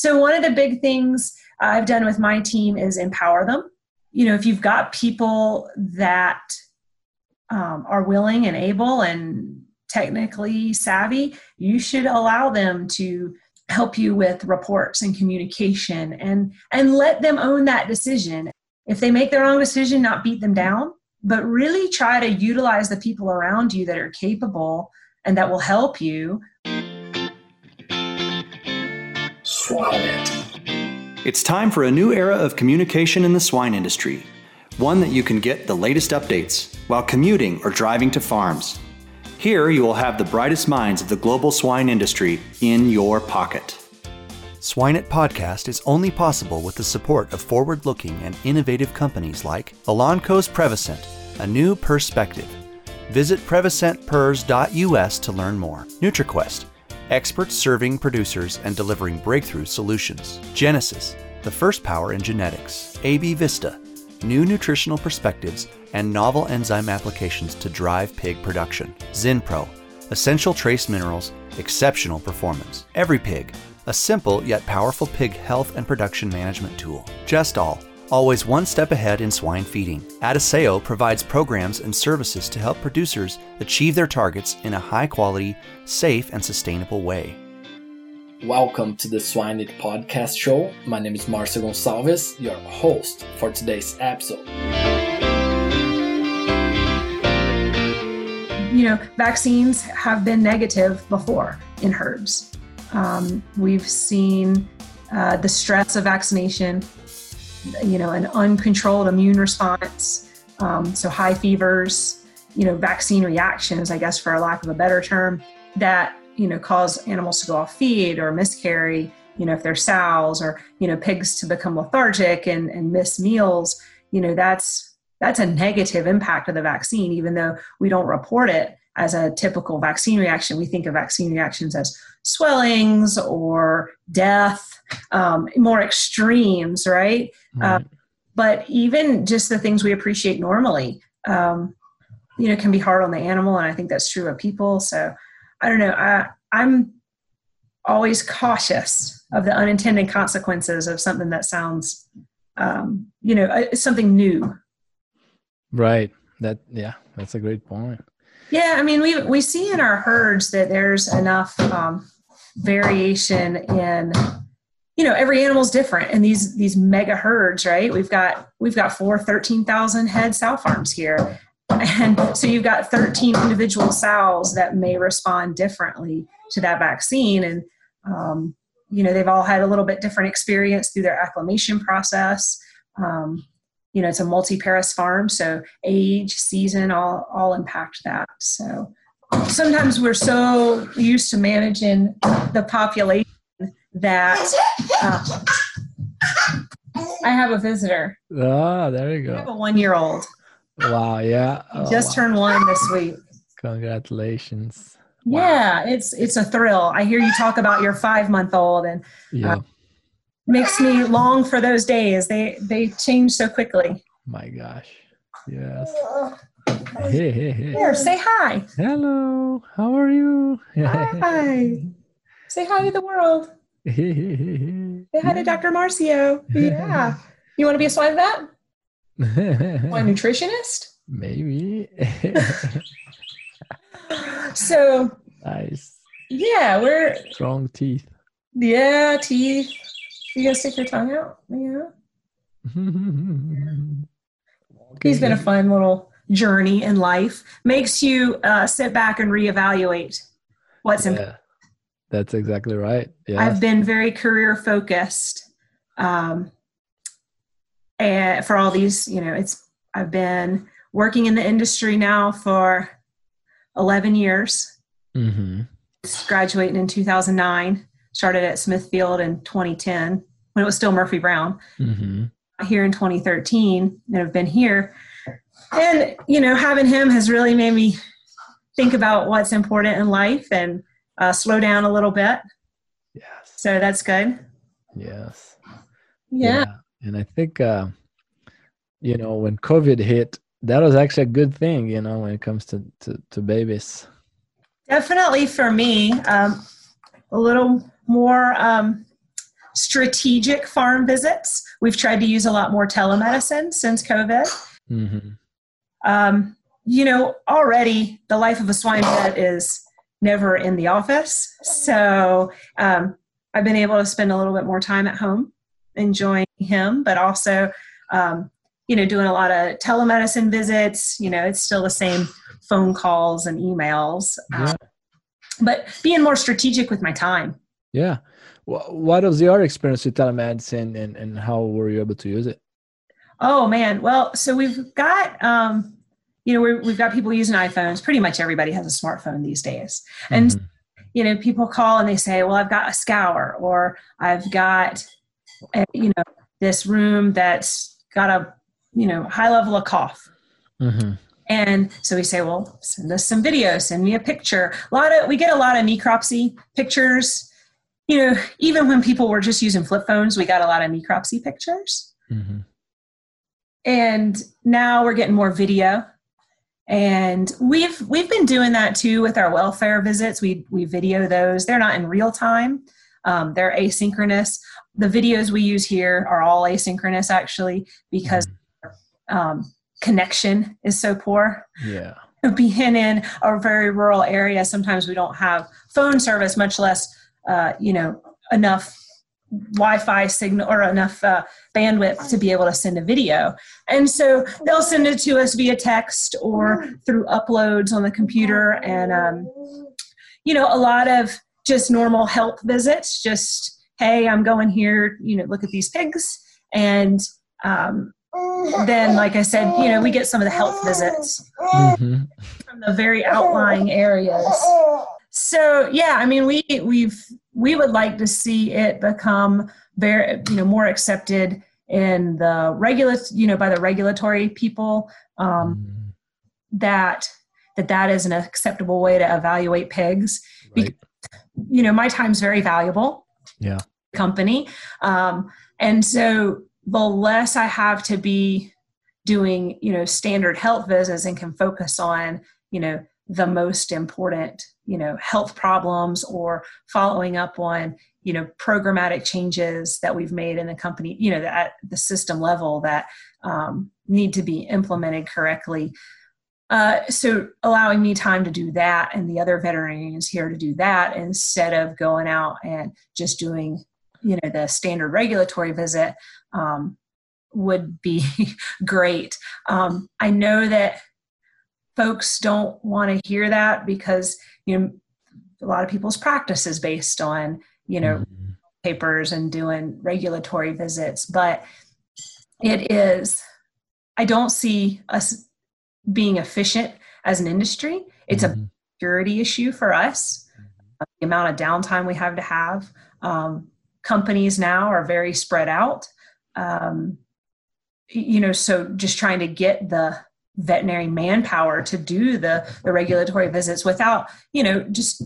So, one of the big things I've done with my team is empower them. You know, if you've got people that um, are willing and able and technically savvy, you should allow them to help you with reports and communication and and let them own that decision if they make their own decision not beat them down but really try to utilize the people around you that are capable and that will help you it's time for a new era of communication in the swine industry one that you can get the latest updates while commuting or driving to farms here you will have the brightest minds of the global swine industry in your pocket. Swineit Podcast is only possible with the support of forward looking and innovative companies like Elanco's Prevacent, a new perspective. Visit prevacentpers.us to learn more. NutriQuest, experts serving producers and delivering breakthrough solutions. Genesus, the first power in genetics. AB Vista, new nutritional perspectives and novel enzyme applications to drive pig production. Zinpro, essential trace minerals, exceptional performance. EveryPig, a simple yet powerful pig health and production management tool. Gestal, always one step ahead in swine feeding. Adisseo provides programs and services to help producers achieve their targets in a high quality, safe, and sustainable way. Welcome to the Swineit Podcast Show. My name is Marcio Gonçalves, your host for today's episode. you know, vaccines have been negative before in herds. Um, we've seen uh, the stress of vaccination, you know, an uncontrolled immune response, um, so high fevers, you know, vaccine reactions, I guess, for a lack of a better term, that you know cause animals to go off feed or miscarry. You know, if they're sows or you know pigs to become lethargic and, and miss meals. You know, that's that's a negative impact of the vaccine, even though we don't report it as a typical vaccine reaction. We think of vaccine reactions as swellings or death, um, more extremes, right? Mm-hmm. Uh, but even just the things we appreciate normally, um, you know, can be hard on the animal, and I think that's true of people. So I don't know. I, I'm always cautious of the unintended consequences of something that sounds, um, you know, uh, something new Right. That yeah, that's a great point. Yeah, I mean, we we see in our herds that there's enough um, variation in, you know, every animal's different, and these these mega herds, right? We've got we've got four 13,000 head sow farms here, and so you've got 13 individual sows that may respond differently to that vaccine, and um, you know, they've all had a little bit different experience through their acclimation process. Um, you know it's a multiparous farm so age season all all impact that. So sometimes we're so used to managing the population that uh, i have a visitor. Ah there you go. I have a one year old wow yeah. Oh, just wow. turned one this week. Congratulations. Yeah it's it's a thrill. I hear you talk about your five month old and yeah. uh, makes me long for those days. They they change so quickly. My gosh. Yes. Oh. Hey, hey, hey. Here, say hi. Hello. How are you? Hi. say hi to the world. say hi to Dr. Marcio. Yeah. You want to be a swine vet? a nutritionist? Maybe. so nice. Yeah, we're strong teeth. Yeah, teeth. You gonna stick your tongue out? Yeah. He's been a fun little journey in life. Makes you uh, sit back and reevaluate what's yeah, important. That's exactly right. Yeah. I've been very career focused. Um, and for all these, you know, it's I've been working in the industry now for 11 years. Mm-hmm. Graduating in 2009 started at Smithfield in 2010 when it was still Murphy Brown. Mm-hmm. Here in 2013, and have been here. And you know, having him has really made me think about what's important in life and uh, slow down a little bit. Yes. So that's good. Yes. Yeah. yeah. And I think, uh, you know, when COVID hit, that was actually a good thing, you know, when it comes to, to, to babies. Definitely for me, um, a little more um, strategic farm visits. We've tried to use a lot more telemedicine since COVID. Mm-hmm. Um, you know, already the life of a swine vet is never in the office. So um, I've been able to spend a little bit more time at home enjoying him, but also, um, you know, doing a lot of telemedicine visits. You know, it's still the same phone calls and emails, yeah. um, but being more strategic with my time. Yeah. What was your experience with telemedicine and, and how were you able to use it? Oh man. Well, so we've got, um, you know, we have got people using iPhones. Pretty much everybody has a smartphone these days. And, mm-hmm. you know, people call and they say, well, I've got a scour or I've got, a, you know, this room that's got a, you know, high level of cough. Mm-hmm. And so we say, well, send us some videos, send me a picture. A lot of, we get a lot of necropsy pictures. You know, even when people were just using flip phones, we got a lot of necropsy pictures. Mm-hmm. And now we're getting more video. And we've we've been doing that too with our welfare visits. We we video those. They're not in real time. Um, they're asynchronous. The videos we use here are all asynchronous actually because mm-hmm. um, connection is so poor. Yeah. Being in a very rural area sometimes we don't have phone service much less uh, you know enough Wi-Fi signal or enough uh, bandwidth to be able to send a video. And so they'll send it to us via text or through uploads on the computer. And, um, you know, a lot of just normal health visits, just, hey, I'm going here, you know, look at these pigs. And um, then, like I said, you know, we get some of the health visits mm-hmm. from the very outlying areas. So yeah, I mean, we we've we would like to see it become very you know more accepted in the regular you know by the regulatory people um, mm-hmm. that that that is an acceptable way to evaluate pigs. Right. Because, you know, my time's very valuable. Yeah. Company, um, and so the less I have to be doing you know standard health visits and can focus on you know the most important you know health problems or following up on you know programmatic changes that we've made in the company you know at the system level that um, need to be implemented correctly. Uh, so allowing me time to do that and the other veterinarians here to do that instead of going out and just doing you know the standard regulatory visit um, would be great. Um, i know that folks don't want to hear that because you know a lot of people's practice is based on you know mm-hmm. papers and doing regulatory visits but it is i don't see us being efficient as an industry it's mm-hmm. a security issue for us mm-hmm. the amount of downtime we have to have um, companies now are very spread out um, you know so just trying to get the veterinary manpower to do the the regulatory visits without you know just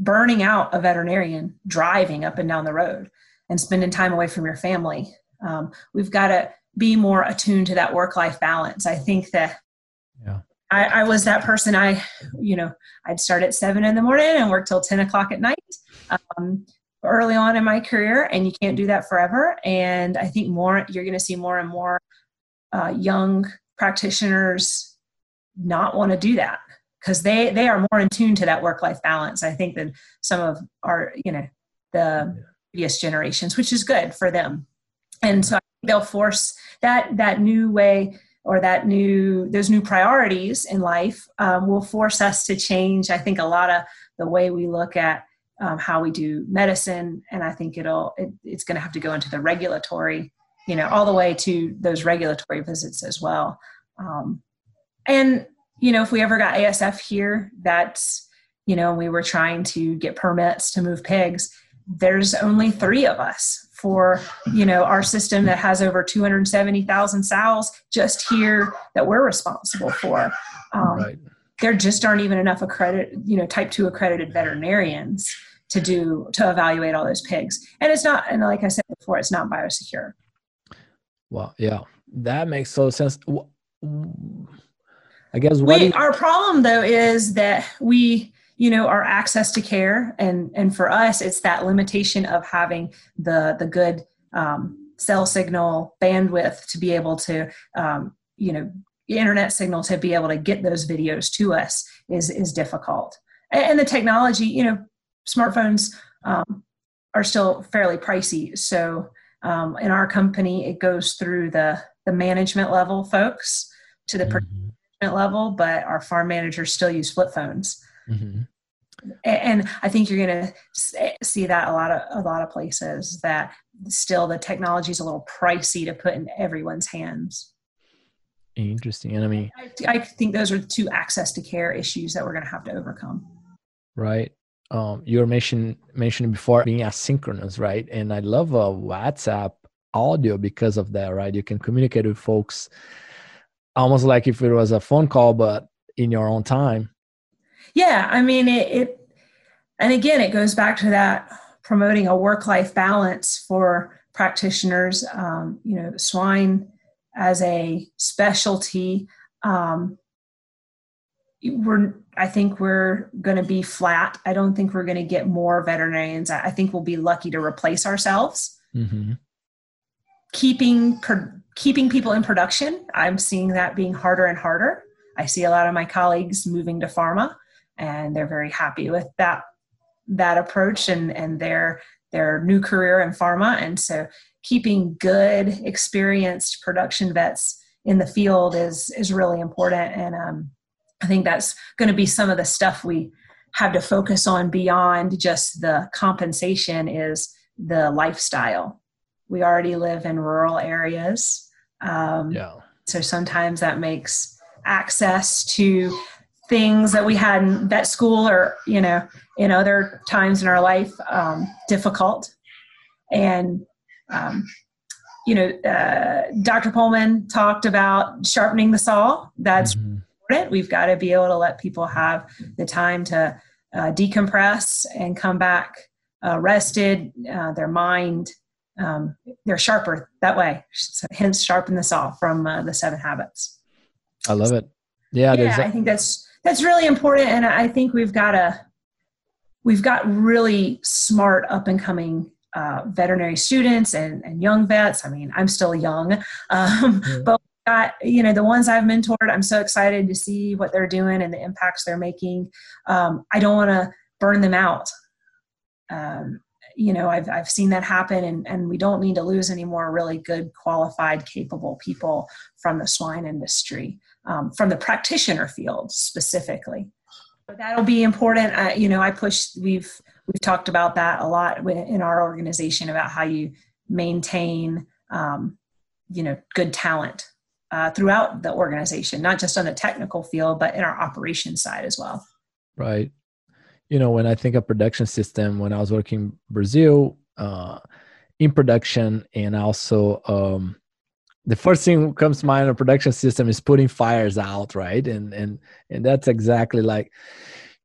burning out a veterinarian driving up and down the road and spending time away from your family. Um, we've got to be more attuned to that work life balance. I think that yeah. I, I, was that person. I you know i'd start at seven in the morning and work till 10 o'clock at night um, early on in my career and you can't do that forever. And i think more you're going to see more and more uh, young practitioners not want to do that because they they are more in tune to that work life balance i think than some of our you know the previous generations which is good for them. And so they'll force that that new way or that new those new priorities in life um, will force us to change i think a lot of the way we look at um, how we do medicine and i think it'll it, it's going to have to go into the regulatory you know, all the way to those regulatory visits as well. Um, and, you know, if we ever got ASF here, that's, you know, we were trying to get permits to move pigs, there's only three of us for, you know, our system that has over 270,000 sows just here that we're responsible for. Um, right. There just aren't even enough accredited, you know, type two accredited veterinarians to do to evaluate all those pigs. And it's not, and like I said before, it's not biosecure. Well, yeah, that makes so sense. I guess what we, our problem though is that we, you know our access to care and and for us it's that limitation of having the the good um, cell signal bandwidth to be able to um, you know internet signal to be able to get those videos to us is is difficult and, and the technology you know smartphones um, are still fairly pricey so um, in our company it goes through the the management level folks to the mm-hmm. level but our farm managers still use flip phones mm-hmm. and i think you're going to see that a lot of a lot of places that still the technology is a little pricey to put in everyone's hands interesting and i mean I, I think those are two access to care issues that we're going to have to overcome right um, you were mentioning mentioning before being asynchronous, right? And I love uh, WhatsApp audio because of that, right? You can communicate with folks almost like if it was a phone call, but in your own time. Yeah, I mean it, it and again, it goes back to that promoting a work-life balance for practitioners. Um, you know, swine as a specialty. Um, we're I think we're going to be flat. I don't think we're going to get more veterinarians. I think we'll be lucky to replace ourselves. Mm-hmm. Keeping per, keeping people in production, I'm seeing that being harder and harder. I see a lot of my colleagues moving to pharma, and they're very happy with that that approach and and their their new career in pharma. And so, keeping good, experienced production vets in the field is is really important. And um, I think that's going to be some of the stuff we have to focus on beyond just the compensation is the lifestyle. We already live in rural areas. Um, yeah. So sometimes that makes access to things that we had in vet school or, you know, in other times in our life um, difficult. And, um, you know, uh, Dr. Pollmann talked about sharpening the saw. That's mm-hmm important. We've got to be able to let people have the time to uh, decompress and come back uh, rested, uh, their mind, um, they're sharper that way. So hence, sharpen the saw from uh, the seven habits. I love it. Yeah, yeah I think that's that's really important, and I think we've got a we've got really smart up and coming uh, veterinary students and, and young vets. I mean, I'm still young, um, mm-hmm. but got you know the ones i've mentored i'm so excited to see what they're doing and the impacts they're making. Um, i don't want to burn them out. Um, you know I've, I've seen that happen and, and we don't need to lose any more really good qualified capable people from the swine industry um, from the practitioner field specifically. But that'll be important. You know i push we've we've talked about that a lot in our organization about how you maintain um, you know good talent uh, throughout the organization, not just on the technical field, but in our operations side as well. Right. You know, when I think of production system, when I was working Brazil uh, in production, and also um, the first thing comes to mind in a production system is putting fires out, right? And and and that's exactly like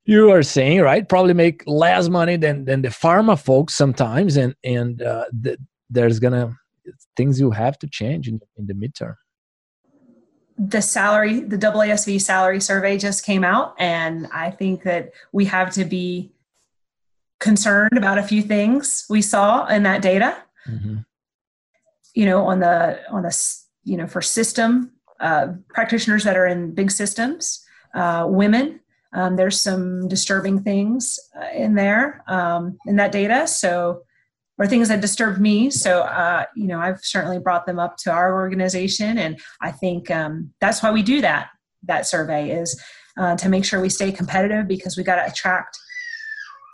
you are saying, right? Probably make less money than than the pharma folks sometimes, and and uh, the, there's gonna things you have to change in, in the midterm the salary, the AASV salary survey just came out, and I think that we have to be concerned about a few things we saw in that data. Mm-hmm. You know, on the on the you know for system uh, practitioners that are in big systems, uh, women. Um, there's some disturbing things uh, in there um, in that data. So or things that disturbed me. So, uh, you know, I've certainly brought them up to our organization, and I think um, that's why we do that. That survey is uh, to make sure we stay competitive because we got to attract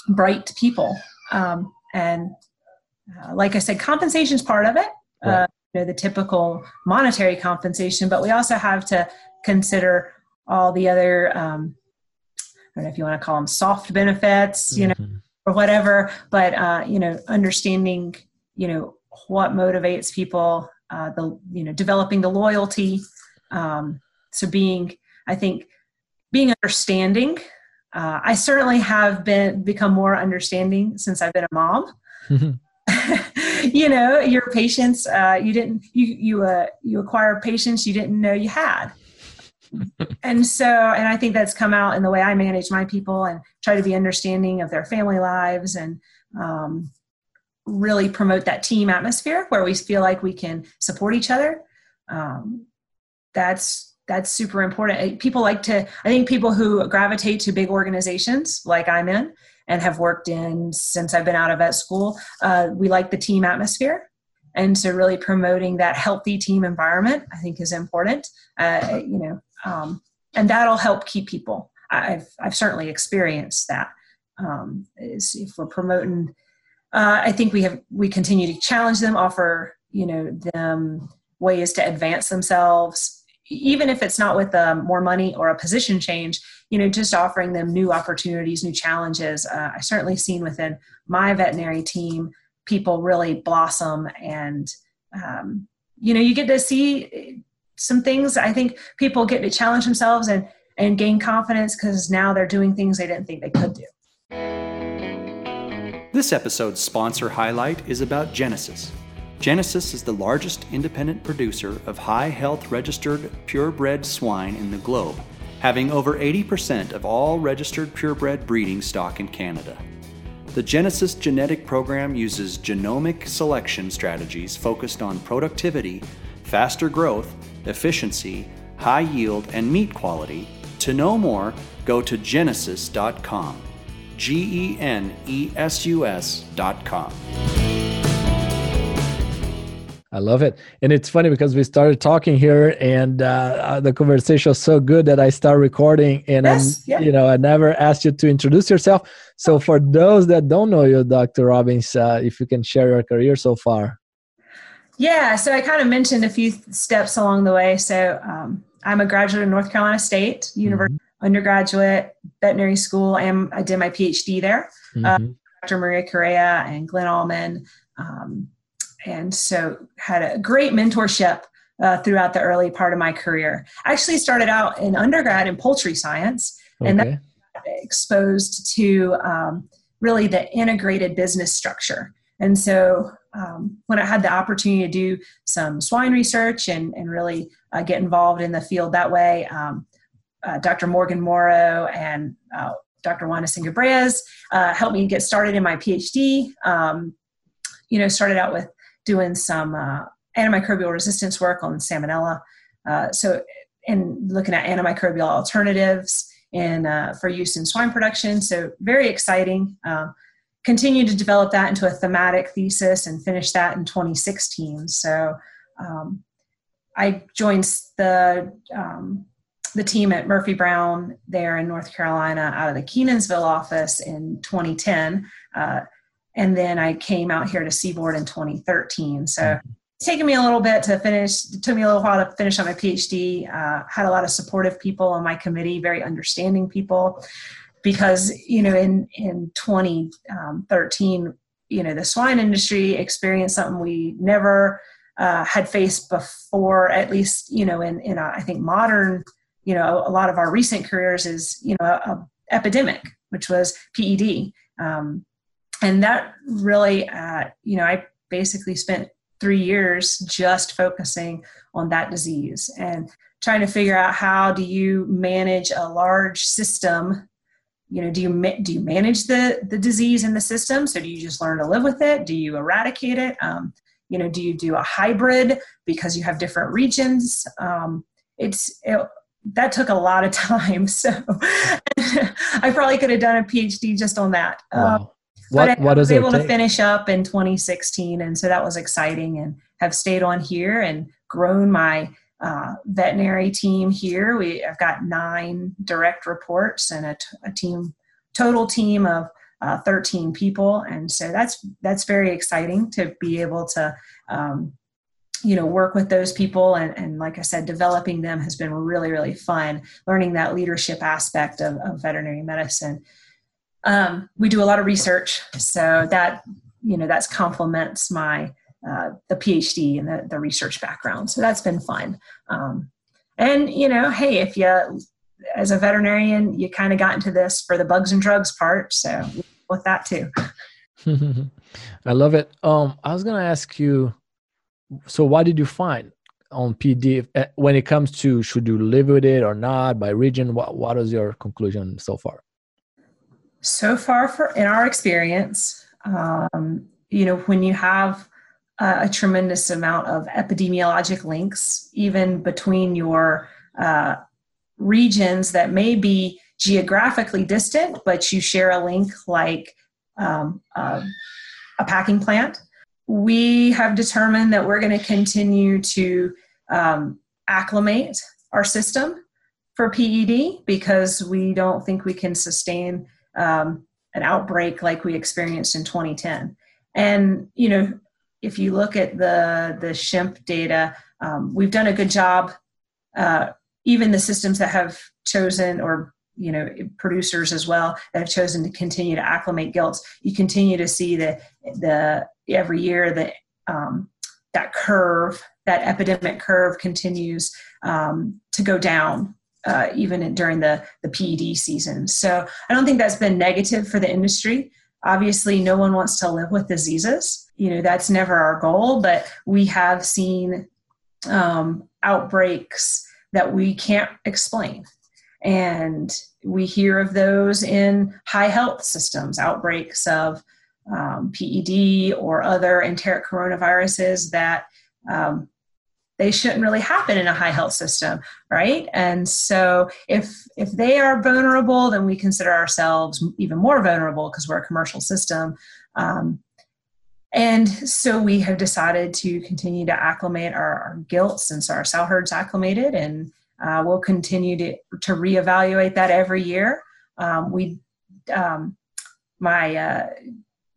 bright people. Um, and uh, like I said, compensation is part of it. Right. Uh, you know, the typical monetary compensation, but we also have to consider all the other. Um, I don't know if you want to call them soft benefits. You mm-hmm. Or whatever but uh, you know understanding you know what motivates people uh, the you know developing the loyalty um, so being i think being understanding uh, i certainly have been become more understanding since i've been a mom. You know your patience uh, you didn't you you uh, you acquire patience you didn't know you had and so, and I think that's come out in the way I manage my people and try to be understanding of their family lives and um, really promote that team atmosphere where we feel like we can support each other. Um, that's that's super important. People like to, I think people who gravitate to big organizations like I'm in and have worked in since I've been out of vet school, uh, we like the team atmosphere. And so, really promoting that healthy team environment, I think, is important. Uh, you know, um, and that'll help keep people. I've I've certainly experienced that. Um, is if we're promoting, uh, I think we have we continue to challenge them, offer you know them ways to advance themselves even if it's not with um, more money or a position change, you know, just offering them new opportunities, new challenges. Uh, I certainly seen within my veterinary team, people really blossom and, um, you know, you get to see some things. I think people get to challenge themselves and, and gain confidence because now they're doing things they didn't think they could do. This episode's sponsor highlight is about Genesus. Genesus is the largest independent producer of high health registered purebred swine in the globe, having over 80% of all registered purebred breeding stock in Canada. The Genesus genetic program uses genomic selection strategies focused on productivity, faster growth, efficiency, high yield, and meat quality. To know more, go to genesus.com. G E N E S U S.com. I love it. And it's funny because we started talking here and uh, uh the conversation was so good that I start recording and yes, yeah. you know, I never asked you to introduce yourself. So for those that don't know you, Dr. Robbins, uh, if you can share your career so far. Yeah, so I kind of mentioned a few steps along the way. So um, I'm a graduate of North Carolina State University, mm-hmm. undergraduate veterinary school, and I did my PhD there. Uh, mm-hmm. Dr. Maria Correa and Glen Almond. Um, and so had a great mentorship uh, throughout the early part of my career. I actually started out in undergrad in poultry science, okay. and that exposed to um, really the integrated business structure. And so um, when I had the opportunity to do some swine research and, and really uh, get involved in the field that way, um, uh, Dr. Morgan Morrow and uh, Dr. Wondwossen Gebreyes uh, helped me get started in my PhD. Um, you know, started out with doing some uh, antimicrobial resistance work on salmonella. Uh, so, and looking at antimicrobial alternatives uh, for use in swine production. So, very exciting. Continue to develop that into a thematic thesis and finish that in 2016. So, um, I joined the um, the team at Murphy Brown there in North Carolina out of the Kenansville office in 2010. Uh, and then I came out here to Seaboard in 2013. So mm-hmm. it's taken me a little bit to finish. It took me a little while to finish on my PhD. Uh, had a lot of supportive people on my committee, very understanding people, because you know in in 2013, you know the swine industry experienced something we never uh, had faced before. At least you know in in a, I think modern you know a lot of our recent careers is you know a, a epidemic, which was PED. Um, and that really uh, you know i basically spent three years just focusing on that disease and trying to figure out how do you manage a large system you know do you do you manage the the disease in the system? So do you just learn to live with it? Do you eradicate it? Um, you know do you do a hybrid because you have different regions? Um, it's it, that took a lot of time. So i probably could have done a phd just on that. Wow. um, what, but I what was able to finish up in 2016, and so that was exciting, and have stayed on here and grown my uh, veterinary team here. We I've got nine direct reports and a, t- a team total team of uh, 13 people, and so that's that's very exciting to be able to. Um, you know work with those people and, and like i said developing them has been really really fun learning that leadership aspect of, of veterinary medicine um, we do a lot of research, so that you know that's complements my uh, the PhD and the, the research background. So that's been fun. Um, and you know, hey, if you as a veterinarian, you kind of got into this for the bugs and drugs part, so with that too. I love it. Um, I was gonna ask you, so what did you find on PD uh, when it comes to should you live with it or not by region? What what is your conclusion so far? So far, for in our experience, um, you know, when you have a tremendous amount of epidemiologic links, even between your uh, regions that may be geographically distant, but you share a link like um, uh, a packing plant. We have determined that we're going to continue to um, acclimate our system for PED because we don't think we can sustain um, an outbreak like we experienced in 2010. And you know, if you look at the the SHMP data, um, we've done a good job. Uh, even the systems that have chosen, or you know, producers as well that have chosen to continue to acclimate gilts, you continue to see the the every year that um, that curve, that epidemic curve, continues um, to go down. Uh, even in, during the, the PED season. So I don't think that's been negative for the industry. Obviously, no one wants to live with diseases. You know that's never our goal but we have seen um, outbreaks that we can't explain. And we hear of those in high health systems outbreaks of um, ped or other enteric coronaviruses that um, they shouldn't really happen in a high health system right and so if if they are vulnerable then we consider ourselves even more vulnerable because we're a commercial system um, and so we have decided to continue to acclimate our, our gilt since our sow herd's acclimated, and uh, we'll continue to, to reevaluate that every year. Um, we, um, my uh,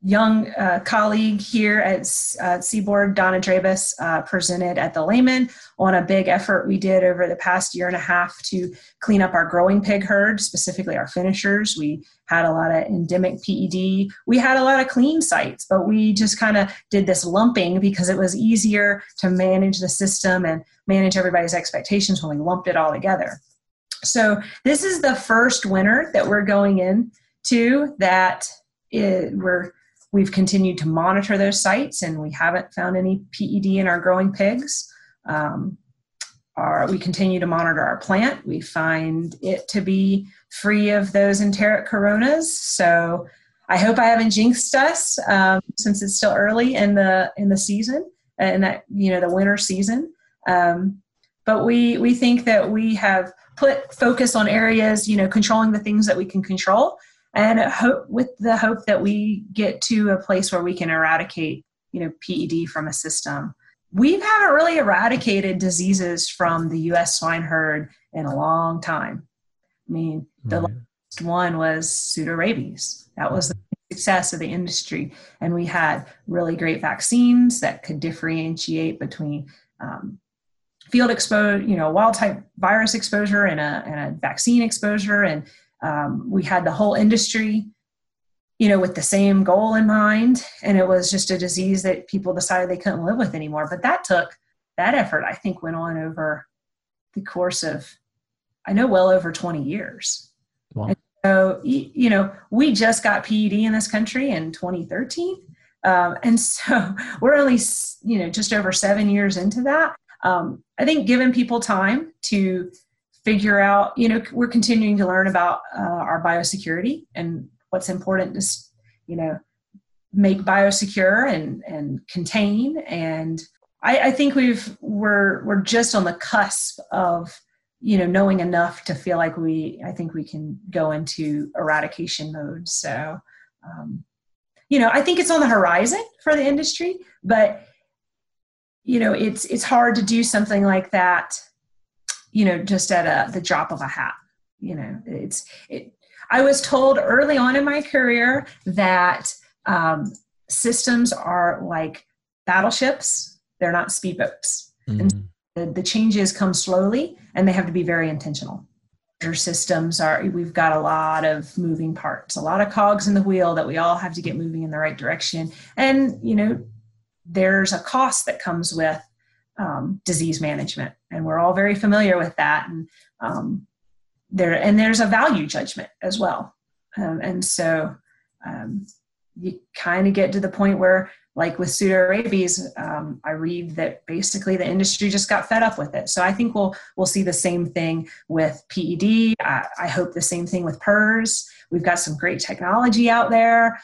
young uh, colleague here at uh, Seaboard, Donna Drebes, uh, presented at the Leman on a big effort we did over the past year and a half to clean up our growing pig herd, specifically our finishers. We had a lot of endemic PED. We had a lot of clean sites, but we just kind of did this lumping because it was easier to manage the system and manage everybody's expectations when we lumped it all together. So this is the first winter that we're going in to that it, we're We've continued to monitor those sites and we haven't found any PED in our growing pigs. Um, our, we continue to monitor our plant. We find it to be free of those enteric coronas. So I hope I haven't jinxed us um, since it's still early in the in the season and that you know the winter season. Um, but we we think that we have put focus on areas you know controlling the things that we can control and hope with the hope that we get to a place where we can eradicate you know ped from a system. We haven't really eradicated diseases from the us swine herd in a long time. I mean the right. last one was pseudorabies. That was the success of the industry. And we had really great vaccines that could differentiate between um, field exposure you know wild type virus exposure and a, and a vaccine exposure. And um, we had the whole industry, you know, with the same goal in mind, and it was just a disease that people decided they couldn't live with anymore. But that took that effort. I think went on over the course of, I know, well over twenty years. Wow. So you know, we just got PED in this country in 2013. Um, and so we're only you know just over seven years into that um, i think giving people time to figure out, you know, we're continuing to learn about uh, our biosecurity and what's important to, you know, make biosecure and, and contain. And I, I think we've, we're, we're just on the cusp of, you know, knowing enough to feel like we, I think we can go into eradication mode. So, um, you know, I think it's on the horizon for the industry, but you know, it's it's hard to do something like that you know, just at a, the drop of a hat. You know, it's, it, I was told early on in my career that um, systems are like battleships, they're not speedboats. Mm. And the, the changes come slowly and they have to be very intentional. Your systems are, we've got a lot of moving parts, a lot of cogs in the wheel that we all have to get moving in the right direction. And, you know, there's a cost that comes with um, disease management, and we're all very familiar with that. And um, there, and there's a value judgment as well. Um, and so um, you kind of get to the point where like with pseudorabies, um, I read that basically the industry just got fed up with it. So I think we'll we'll see the same thing with PED. I, I hope the same thing with PRRS. We've got some great technology out there.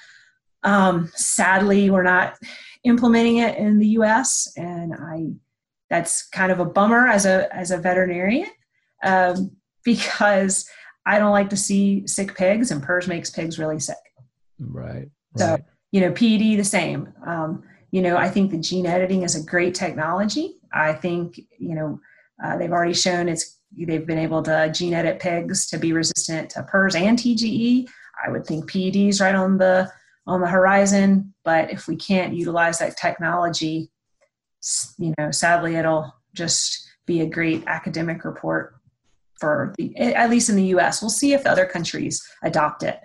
Um, sadly, we're not implementing it in the U.S., and I that's kind of a bummer as a as a veterinarian um, because I don't like to see sick pigs, and PRRS makes pigs really sick. Right. So right you know ped the same um, you know i think the gene editing is a great technology i think you know uh, they've already shown it's they've been able to gene edit pigs to be resistant to PRRS and TGE. I would think PED is right on the on the horizon, but if we can't utilize that technology, you know, sadly, it'll just be a great academic report for the at least in the U.S. We'll see if other countries adopt it,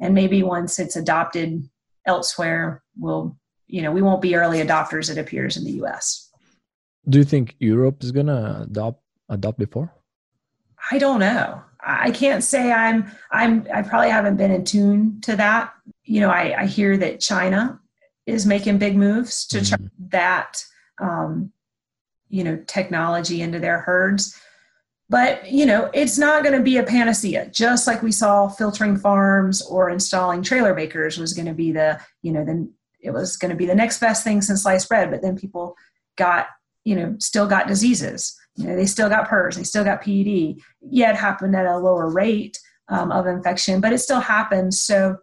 and maybe once it's adopted elsewhere we'll, you know we won't be early adopters it appears in the us do you think europe is going to adopt adopt before? I don't know. I can't say i'm i'm i probably haven't been in tune to that. You know i, I hear that china is making big moves to try mm-hmm. that um, you know technology into their herds. But you know it's not going to be a panacea just like we saw filtering farms or installing trailer bakers was going to be the you know then it was going to be the next best thing since sliced bread but then people got you know still got diseases. You know they still got PRRS they still got ped yeah it happened at a lower rate um, of infection but it still happens so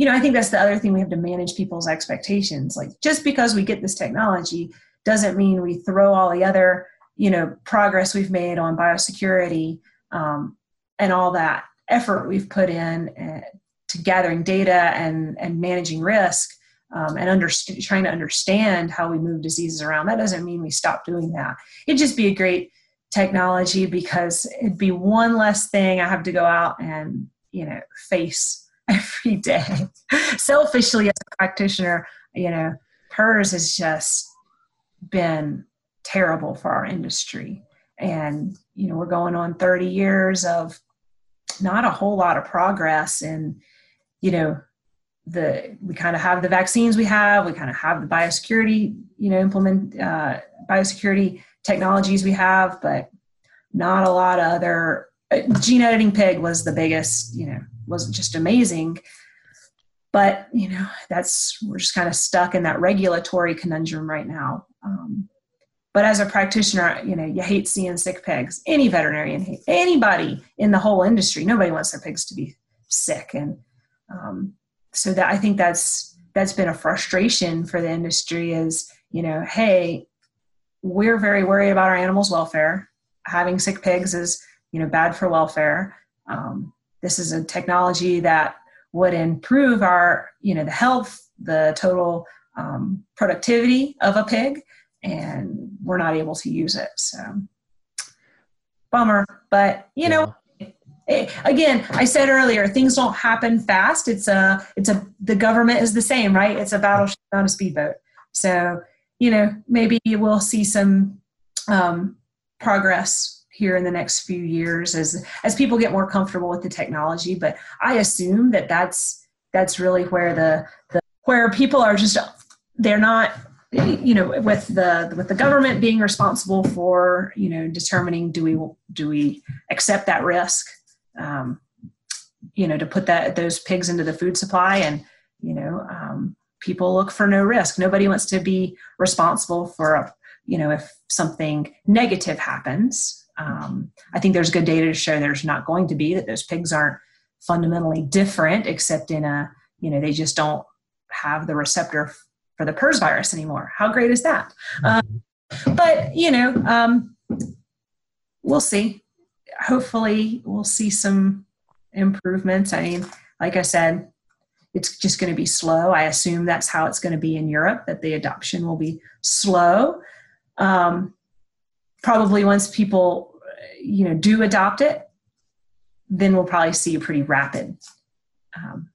you know i think that's the other thing we have to manage people's expectations. Like just because we get this technology doesn't mean we throw all the other you know progress we've made on biosecurity um, and all that effort we've put in uh, to gathering data and and managing risk um, and under, trying to understand how we move diseases around that doesn't mean we stop doing that. It'd just be a great technology because it'd be one less thing i have to go out and you know face every day selfishly as a practitioner you know PRRS has just been terrible for our industry. And, you know, we're going on 30 years of not a whole lot of progress and, you know, the we kind of have the vaccines we have, we kind of have the biosecurity, you know, implement uh, biosecurity technologies we have, but not a lot of other uh, gene editing pig was the biggest, you know, was just amazing. But you know, that's we're just kind of stuck in that regulatory conundrum right now. Um, but as a practitioner, you know, you hate seeing sick pigs. Any veterinarian, anybody in the whole industry, nobody wants their pigs to be sick. And um, so that I think that's that's been a frustration for the industry. Is you know, hey, we're very worried about our animals' welfare. Having sick pigs is you know bad for welfare. Um, this is a technology that would improve our you know the health, the total um, productivity of a pig and we're not able to use it. So bummer, but you know, it, again, I said earlier, things don't happen fast. It's a, it's a, the government is the same, right? It's a battleship, not a speedboat. So, you know, maybe we'll see some um, progress here in the next few years as as people get more comfortable with the technology. But I assume that that's that's really where the, the where people are just they're not you know with the with the government being responsible for you know determining do we do we accept that risk um, you know to put that those pigs into the food supply and you know um, people look for no risk nobody wants to be responsible for a, you know if something negative happens um, i think there's good data to show there's not going to be that those pigs aren't fundamentally different except in a you know they just don't have the receptor for the PRRS virus anymore. How great is that? Um, but you know, um, we'll see. Hopefully, we'll see some improvements. I mean, like I said, it's just going to be slow. I assume that's how it's going to be in Europe. That the adoption will be slow. Um, probably once people, you know, do adopt it, then we'll probably see a pretty rapid um,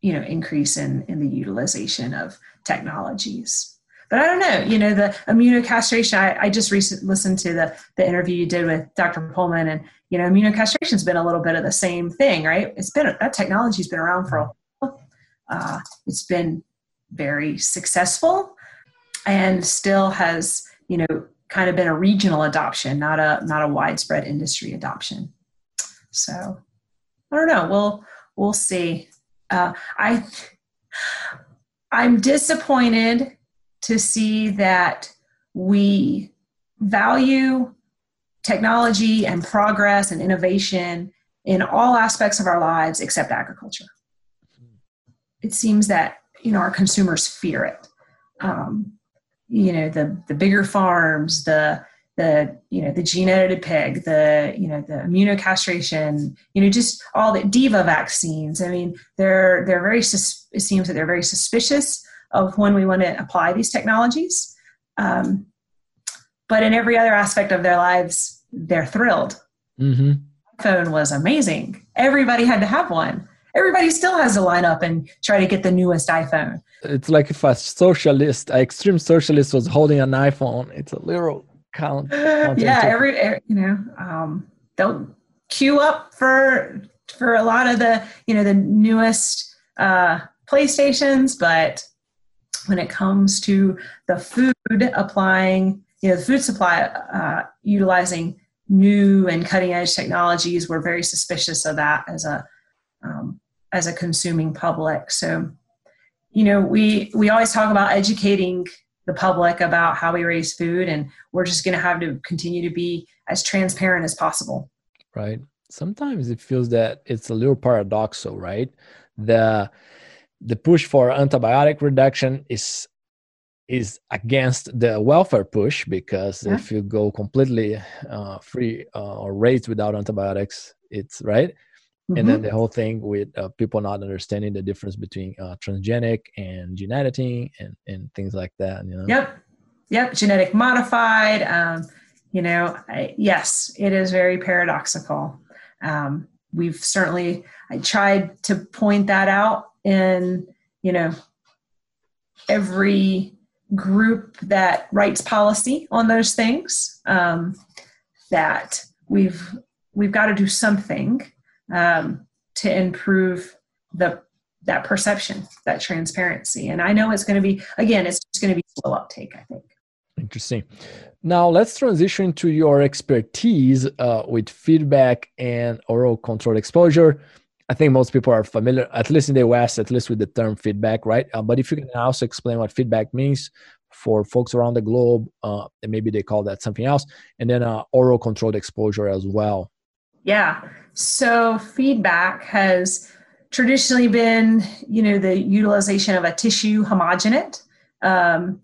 you know increase in in the utilization of technologies. But i don't know you know the immunocastration i, I just recently listened to the the interview you did with dr pollmann and you know immunocastration's been a little bit of the same thing right? It's been that technology's been around for a while. Uh, it's been very successful and still has, you know, kind of been a regional adoption, not a not a widespread industry adoption. So I don't know. We'll we'll see. Uh, I I'm disappointed to see that we value technology and progress and innovation in all aspects of our lives except agriculture. It seems that you know our consumers fear it. Um, you know the the bigger farms, the the you know the gene edited pig, the you know the immunocastration, you know just all the diva vaccines. I mean they're they're very sus- it seems that they're very suspicious of when we want to apply these technologies. Um, but in every other aspect of their lives, they're thrilled. Mm-hmm. iPhone was amazing. Everybody had to have one. Everybody still has to line up and try to get the newest iPhone. It's like if a socialist, an extreme socialist, was holding an iPhone. It's a little count. yeah, every, every, you know, um, they'll queue up for for a lot of the you know the newest uh, PlayStations, but when it comes to the food applying you know, the food supply uh, utilizing new and cutting edge technologies, we're very suspicious of that as a um, as a consuming public. So, you know, we we always talk about educating the public about how we raise food, and we're just going to have to continue to be as transparent as possible. Right. Sometimes it feels that it's a little paradoxical, right? The the push for antibiotic reduction is is against the welfare push because yeah. if you go completely uh, free uh, or raised without antibiotics, it's right. Mm-hmm. And then mm-hmm. the whole thing with uh, people not understanding the difference between uh, transgenic and gene editing and, and things like that. You know? Yep. Yep. Genetic modified. Um, you know, I, yes, it is very paradoxical. Um, we've certainly I tried to point that out in you know every group that writes policy on those things um, that we've we've got to do something um, to improve the that perception that transparency and i know it's going to be again it's just going to be slow uptake i think interesting now let's transition to your expertise uh, with feedback and oral controlled exposure I think most people are familiar, at least in the West, at least with the term feedback, right? Uh, but if you can also explain what feedback means for folks around the globe, uh, maybe they call that something else, and then uh, oral controlled exposure as well. Yeah. So feedback has traditionally been, you know, the utilization of a tissue homogenate, um,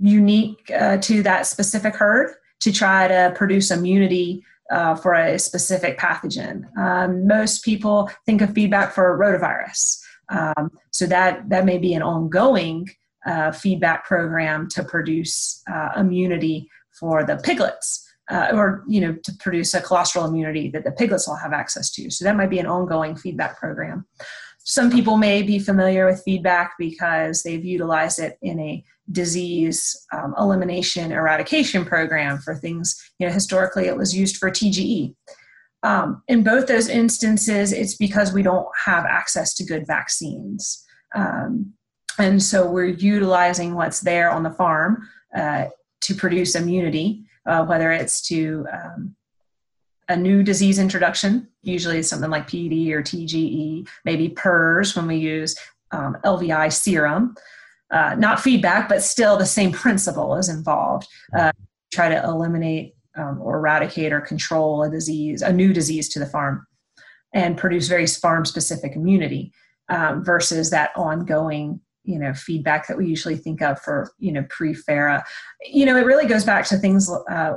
unique uh, to that specific herd to try to produce immunity uh, for a specific pathogen. Um, most people think of feedback for rotavirus. Um, so that, that may be an ongoing uh, feedback program to produce uh, immunity for the piglets. Uh, or you know to produce a colostral immunity that the piglets will have access to so that might be an ongoing feedback program some people may be familiar with feedback because they've utilized it in a disease um, elimination eradication program for things, you know, historically it was used for TGE. Um, in both those instances, it's because we don't have access to good vaccines. Um, and so we're utilizing what's there on the farm uh, to produce immunity, uh, whether it's to um, a new disease introduction, usually something like PED or TGE, maybe PRRS when we use um, LVI serum. Uh, not feedback, but still the same principle is involved. Uh, try to eliminate um, or eradicate or control a disease, a new disease to the farm, and produce very farm-specific immunity um, versus that ongoing you know feedback that we usually think of for you know pre-farrow. You know, it really goes back to things uh,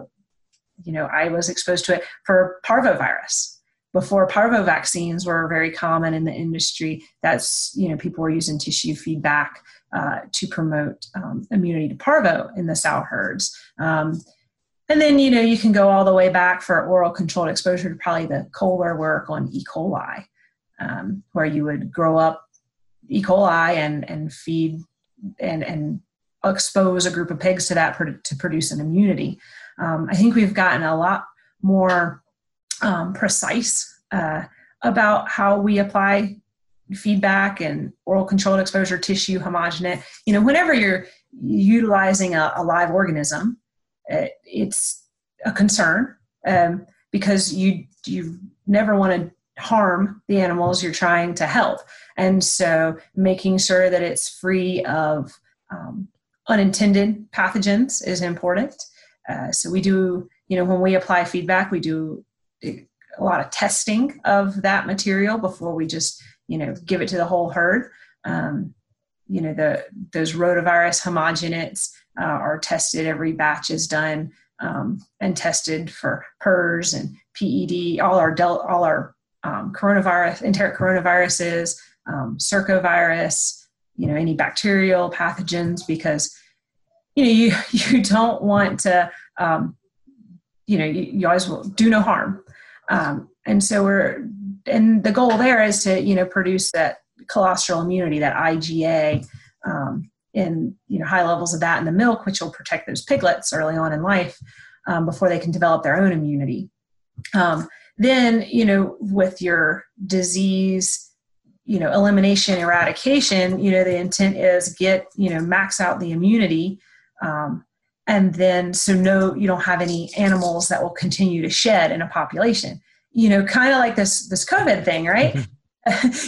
you know, I was exposed to it for parvovirus. Before parvo vaccines were very common in the industry, that's, you know, people were using tissue feedback uh, to promote um, immunity to parvo in the sow herds. Um, and then, you know, you can go all the way back for oral controlled exposure to probably the Kohler work on E. coli, um, where you would grow up E. coli and, and feed and, and expose a group of pigs to that to produce an immunity um, I think we've gotten a lot more um, precise uh, about how we apply feedback and oral controlled exposure tissue homogenate you know whenever you're utilizing a, a live organism it, it's a concern um, because you you never want to harm the animals you're trying to help. And so making sure that it's free of um, unintended pathogens is important. Uh, so we do you know when we apply feedback we do a lot of testing of that material before we just you know give it to the whole herd. Um, you know the those rotavirus homogenates uh, are tested every batch is done um, and tested for PRRS and PED all our del- all our um, coronavirus enteric coronaviruses um, circovirus you know any bacterial pathogens because you know you you don't want to um, you know you, you always will do no harm um, and so we're and the goal there is to you know produce that colostral immunity, that IgA, um, in you know high levels of that in the milk, which will protect those piglets early on in life um, before they can develop their own immunity. Um, then you know with your disease you know elimination eradication you know the intent is get you know max out the immunity um, and then so no you don't have any animals that will continue to shed in a population. You know kind of like this this covid thing right?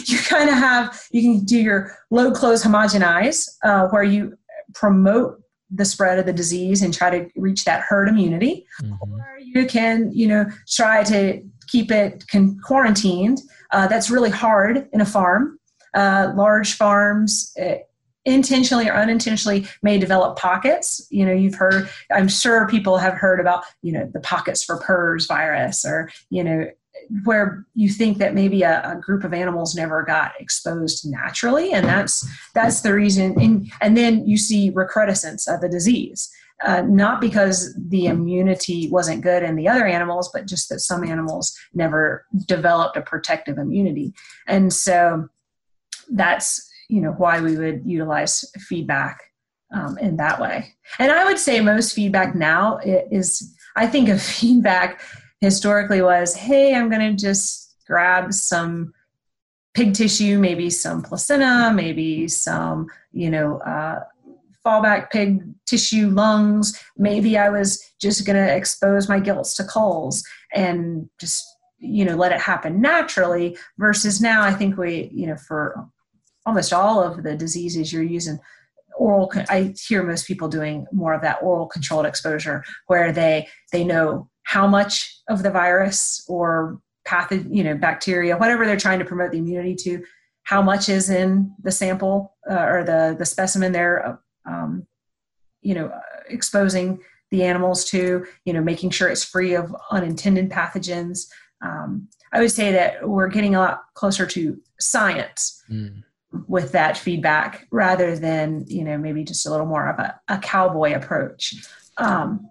You kind of have you can do your low close homogenize uh, where you promote the spread of the disease and try to reach that herd immunity. Mm-hmm. or you can you know try to keep it con- quarantined uh, that's really hard in a farm. Uh, large farms uh, intentionally or unintentionally may develop pockets. You know you've heard i'm sure people have heard about you know the pockets for PRRS virus or you know where you think that maybe a, a, group of animals never got exposed naturally and that's that's the reason. And, and then you see recrudescence of the disease uh, not because the immunity wasn't good in the other animals but just that some animals never developed a protective immunity. And so that's you know why we would utilize feedback um, in that way. And i would say most feedback now is i think of feedback historically was hey i'm going to just grab some pig tissue maybe some placenta maybe some you know uh, fallback pig tissue lungs. Maybe i was just going to expose my gilts to culls and just you know let it happen naturally versus now i think we you know for almost all of the diseases you're using oral i hear most people doing more of that oral controlled exposure where they they know how much of the virus or pathogen you know bacteria whatever they're trying to promote the immunity to how much is in the sample uh, or the the specimen they're um, you know exposing the animals to you know making sure it's free of unintended pathogens. Um, i would say that we're getting a lot closer to science mm with that feedback rather than you know maybe just a little more of a, a cowboy approach. Um,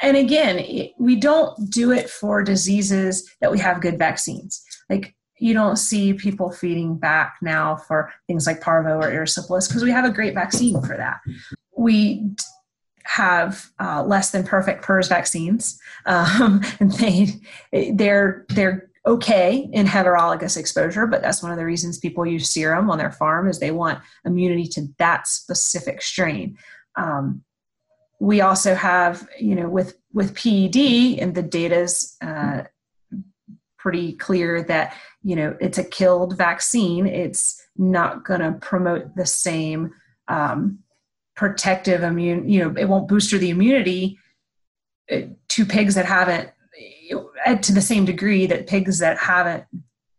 and again it, we don't do it for diseases that we have good vaccines. Like you don't see people feeding back now for things like parvo or erysipelas because we have a great vaccine for that we have uh, less than perfect PRRS vaccines, um, and they they're they're okay in heterologous exposure, but that's one of the reasons people use serum on their farm is they want immunity to that specific strain. Um, we also have, you know, with with PED, and the data's uh, pretty clear that you know it's a killed vaccine. It's not going to promote the same um, protective immune. You know, it won't booster the immunity uh, to pigs that haven't to the same degree that pigs that haven't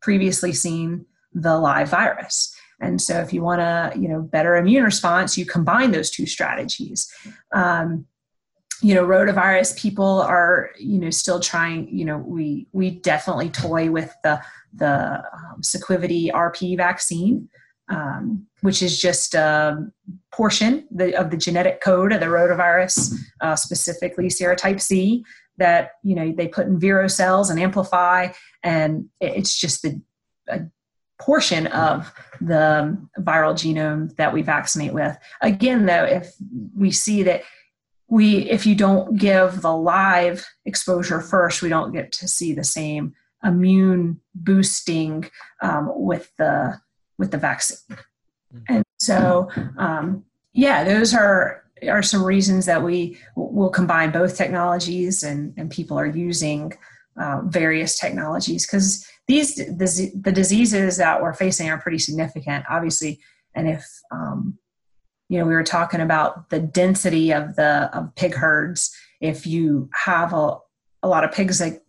previously seen the live virus. And so, if you want a you know better immune response, you combine those two strategies. Um, you know, rotavirus people are you know still trying. You know, we we definitely toy with the the um, Sequivity RP vaccine, um, which is just a portion the, of the genetic code of the rotavirus, uh, specifically serotype C, that you know they put in vero cells and amplify and it's just the portion of the viral genome that we vaccinate with again though if we see that we if you don't give the live exposure first we don't get to see the same immune boosting um, with the with the vaccine. Mm-hmm. And so, um, yeah, those are are some reasons that we will combine both technologies and, and people are using uh, various technologies because these the, the diseases that we're facing are pretty significant obviously and if um, you know we were talking about the density of the of pig herds. If you have a, a lot of pigs that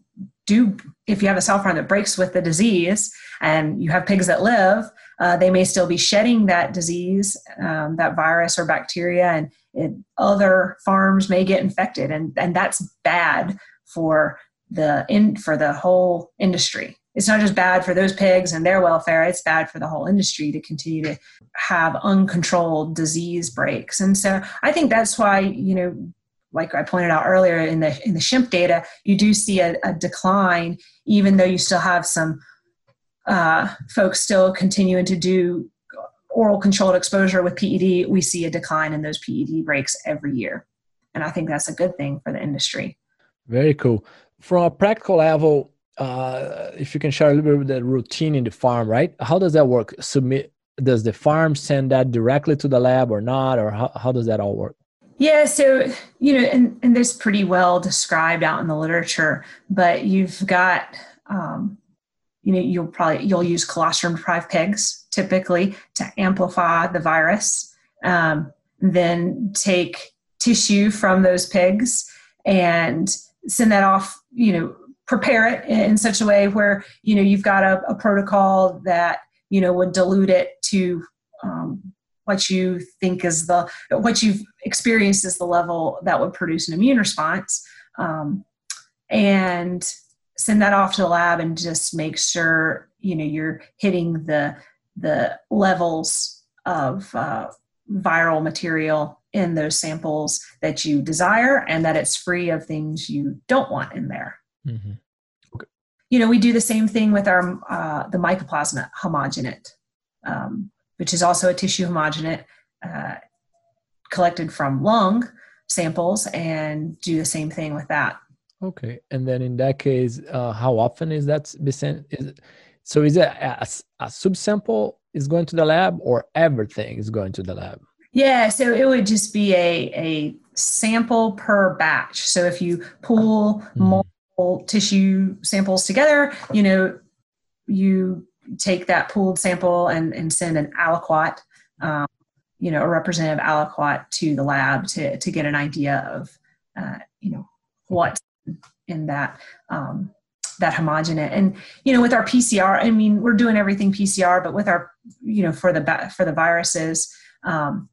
do if you have a cell farm that breaks with the disease and you have pigs that live uh, they may still be shedding that disease um, that virus or bacteria and it, other farms may get infected and, and that's bad for the in for the whole industry it's not just bad for those pigs and their welfare it's bad for the whole industry to continue to have uncontrolled disease breaks and so i think that's why you know like I pointed out earlier in the in the SHMP data, you do see a, a decline, even though you still have some uh, folks still continuing to do oral controlled exposure with PED. We see a decline in those PED breaks every year, and I think that's a good thing for the industry. Very cool. From a practical level, uh, if you can share a little bit of the routine in the farm, right? How does that work? Submit does the farm send that directly to the lab or not, or how, how does that all work? Yeah, so you know, and, and this pretty well described out in the literature, but you've got um, you know, you'll probably you'll use colostrum deprived pigs typically to amplify the virus. Um, then take tissue from those pigs and send that off, you know, prepare it in such a way where, you know, you've got a, a protocol that, you know, would dilute it to um, what you think is the what you've experienced is the level that would produce an immune response um, and send that off to the lab and just make sure you know you're hitting the the levels of uh, viral material in those samples that you desire and that it's free of things you don't want in there mm-hmm. okay. you know we do the same thing with our uh, the mycoplasma homogenate um, which is also a tissue homogenate uh, collected from lung samples and do the same thing with that. Okay. And then in that case, uh, how often is that sent? Is so is it a, a subsample is going to the lab or everything is going to the lab? Yeah, so it would just be a, a sample per batch. So if you pull mm-hmm. multiple tissue samples together, you know, you take that pooled sample and, and send an aliquot, um, you know, a representative aliquot to the lab to, to get an idea of, uh, you know, what's in that, um, that homogenate. And, you know, with our PCR, I mean, we're doing everything PCR, but with our, you know, for the, for the viruses, um,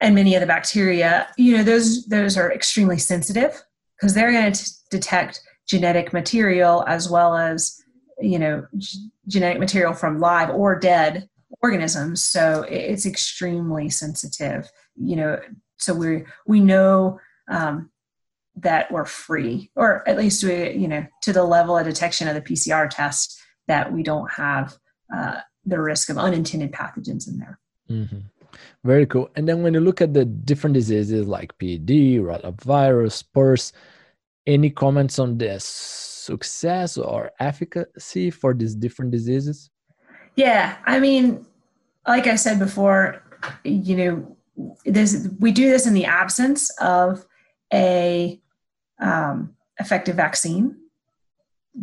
and many of the bacteria, you know, those, those are extremely sensitive because they're going to detect genetic material as well as you know g- genetic material from live or dead organisms so it's extremely sensitive you know so we we know um, that we're free or at least we you know to the level of detection of the pcr test that we don't have uh, the risk of unintended pathogens in there mm-hmm. Very cool and then when you look at the different diseases like PED rotavirus spurs any comments on the success or efficacy for these different diseases? Yeah, I mean, like I said before, you know, this we do this in the absence of a um, effective vaccine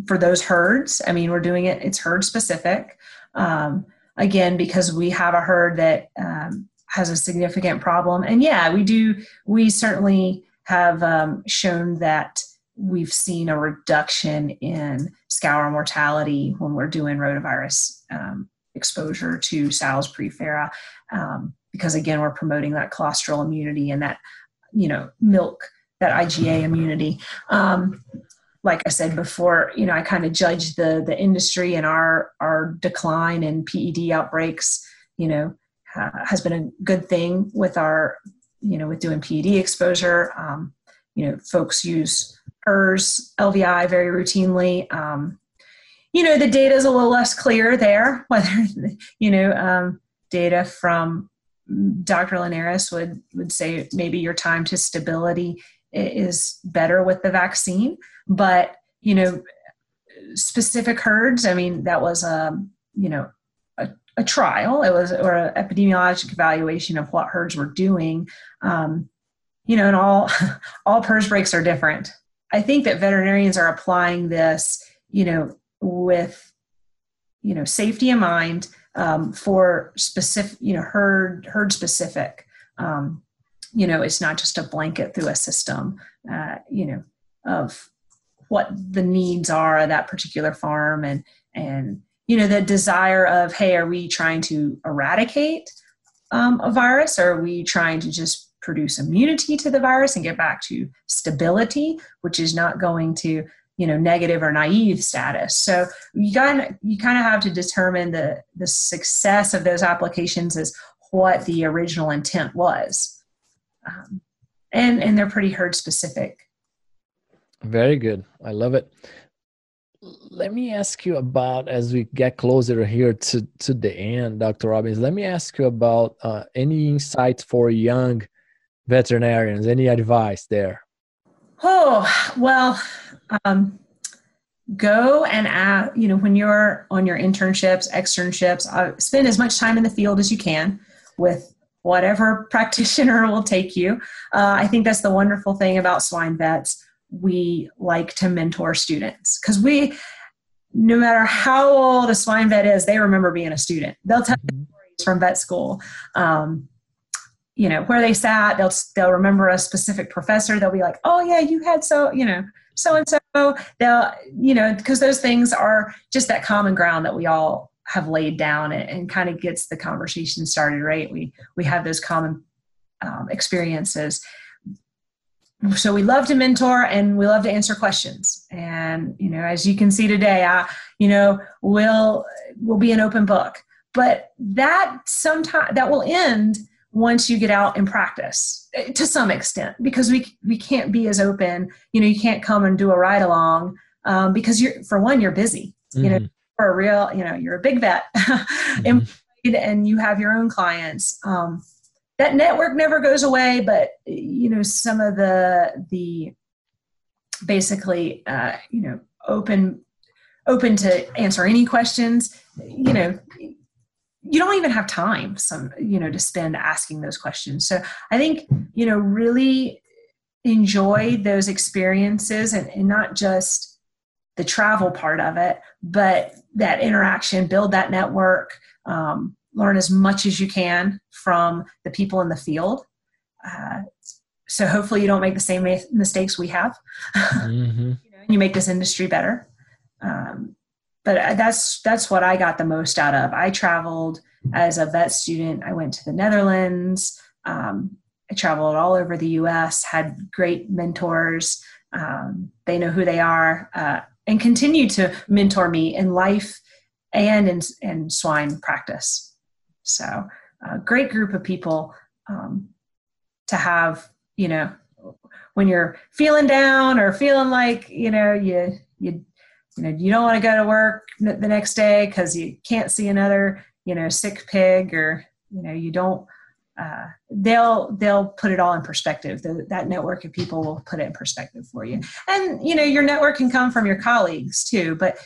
for those herds. I mean, we're doing it; it's herd specific. Um, again, because we have a herd that um, has a significant problem, and yeah, we do. We certainly have um, shown that we've seen a reduction in scour mortality when we're doing rotavirus um, exposure to sows pre-farrow um, because again we're promoting that colostral immunity and that you know milk that iga immunity um, like i said before you know i kind of judge the the industry and our our decline in ped outbreaks you know uh, has been a good thing with our you know with doing ped exposure um, you know folks use PRRS LVI very routinely. Um, you know, the data is a little less clear there, whether, you know, um, data from Dr. Linhares would, would say maybe your time to stability is better with the vaccine. But, you know, specific herds, I mean, that was a, um, you know, a a trial. It was or an epidemiologic evaluation of what herds were doing. Um, you know, and all all PRRS breaks are different. I think that veterinarians are applying this, you know, with you know safety in mind um, for specific, you know, herd herd specific. Um, you know, it's not just a blanket through a system. Uh, you know, of what the needs are of that particular farm and and you know the desire of hey are we trying to eradicate um, a virus or are we trying to just produce immunity to the virus and get back to stability which is not going to you know negative or naive status so you got you kind of have to determine the the success of those applications is what the original intent was um, and and they're pretty herd specific. Very good. I love it. Let me ask you about as we get closer here to to the end dr robbins let me ask you about uh, any insights for young veterinarians? Any advice there? Oh well um, go and add, you know when you're on your internships externships uh, spend as much time in the field as you can with whatever practitioner will take you. Uh, i think that's the wonderful thing about swine vets. We like to mentor students because we no matter how old a swine vet is they remember being a student. They'll tell mm-hmm. stories from vet school. Um, you know where they sat they'll they'll remember a specific professor. They'll be like oh yeah you had so you know so and so they'll you know because those things are just that common ground that we all have laid down and, and kind of gets the conversation started right? We we have those common um, experiences. So we love to mentor and we love to answer questions. And you know as you can see today i you know will will be an open book. But that sometime that will end once you get out and practice eh, to some extent because we we can't be as open you know you can't come and do a ride along um, because you're for one you're busy mm-hmm. you know for a real you know you're a big vet mm-hmm. and you have your own clients um, that network never goes away but you know some of the the basically uh, you know open open to answer any questions you know you don't even have time some you know to spend asking those questions so i think you know really enjoy those experiences and, and not just the travel part of it but that interaction build that network um, learn as much as you can from the people in the field uh, so hopefully you don't make the same mistakes we have mm-hmm. you, know, you make this industry better um, but that's that's what I got the most out of. I traveled as a vet student. I went to the Netherlands. Um, I traveled all over the U.S. Had great mentors. Um, they know who they are uh, and continue to mentor me in life and in, in swine practice. So, a great group of people um, to have. You know, when you're feeling down or feeling like you know you you you know you don't want to go to work the next day because you can't see another you know sick pig or you know you don't uh, they'll they'll put it all in perspective. The, that network of people will put it in perspective for you. And you know your network can come from your colleagues too but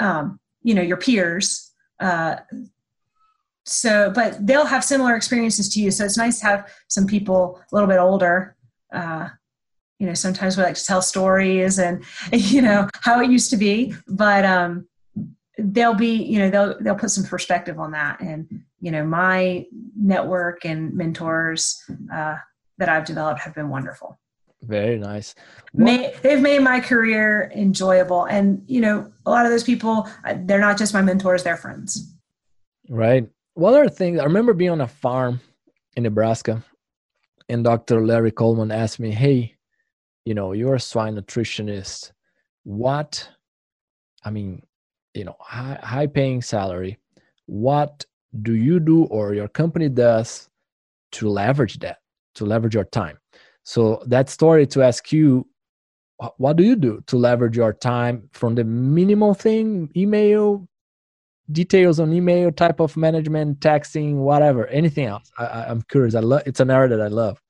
um, you know your peers uh, so but they'll have similar experiences to you. So it's nice to have some people a little bit older uh, you know sometimes we like to tell stories and you know how it used to be but um they'll be you know they'll they'll put some perspective on that and you know my network and mentors uh, that i've developed have been wonderful. Very nice. May, they've made my career enjoyable. And you know a lot of those people uh, they're not just my mentors they're friends. Right. One other thing i remember being on a farm in nebraska and dr larry coleman asked me hey you know you're a swine nutritionist. What i mean you know high, high paying salary what do you do or your company does to leverage that to leverage your time so that story to ask you what do you do to leverage your time from the minimal thing email details on email type of management texting whatever anything else I, am curious i love it's an area that i love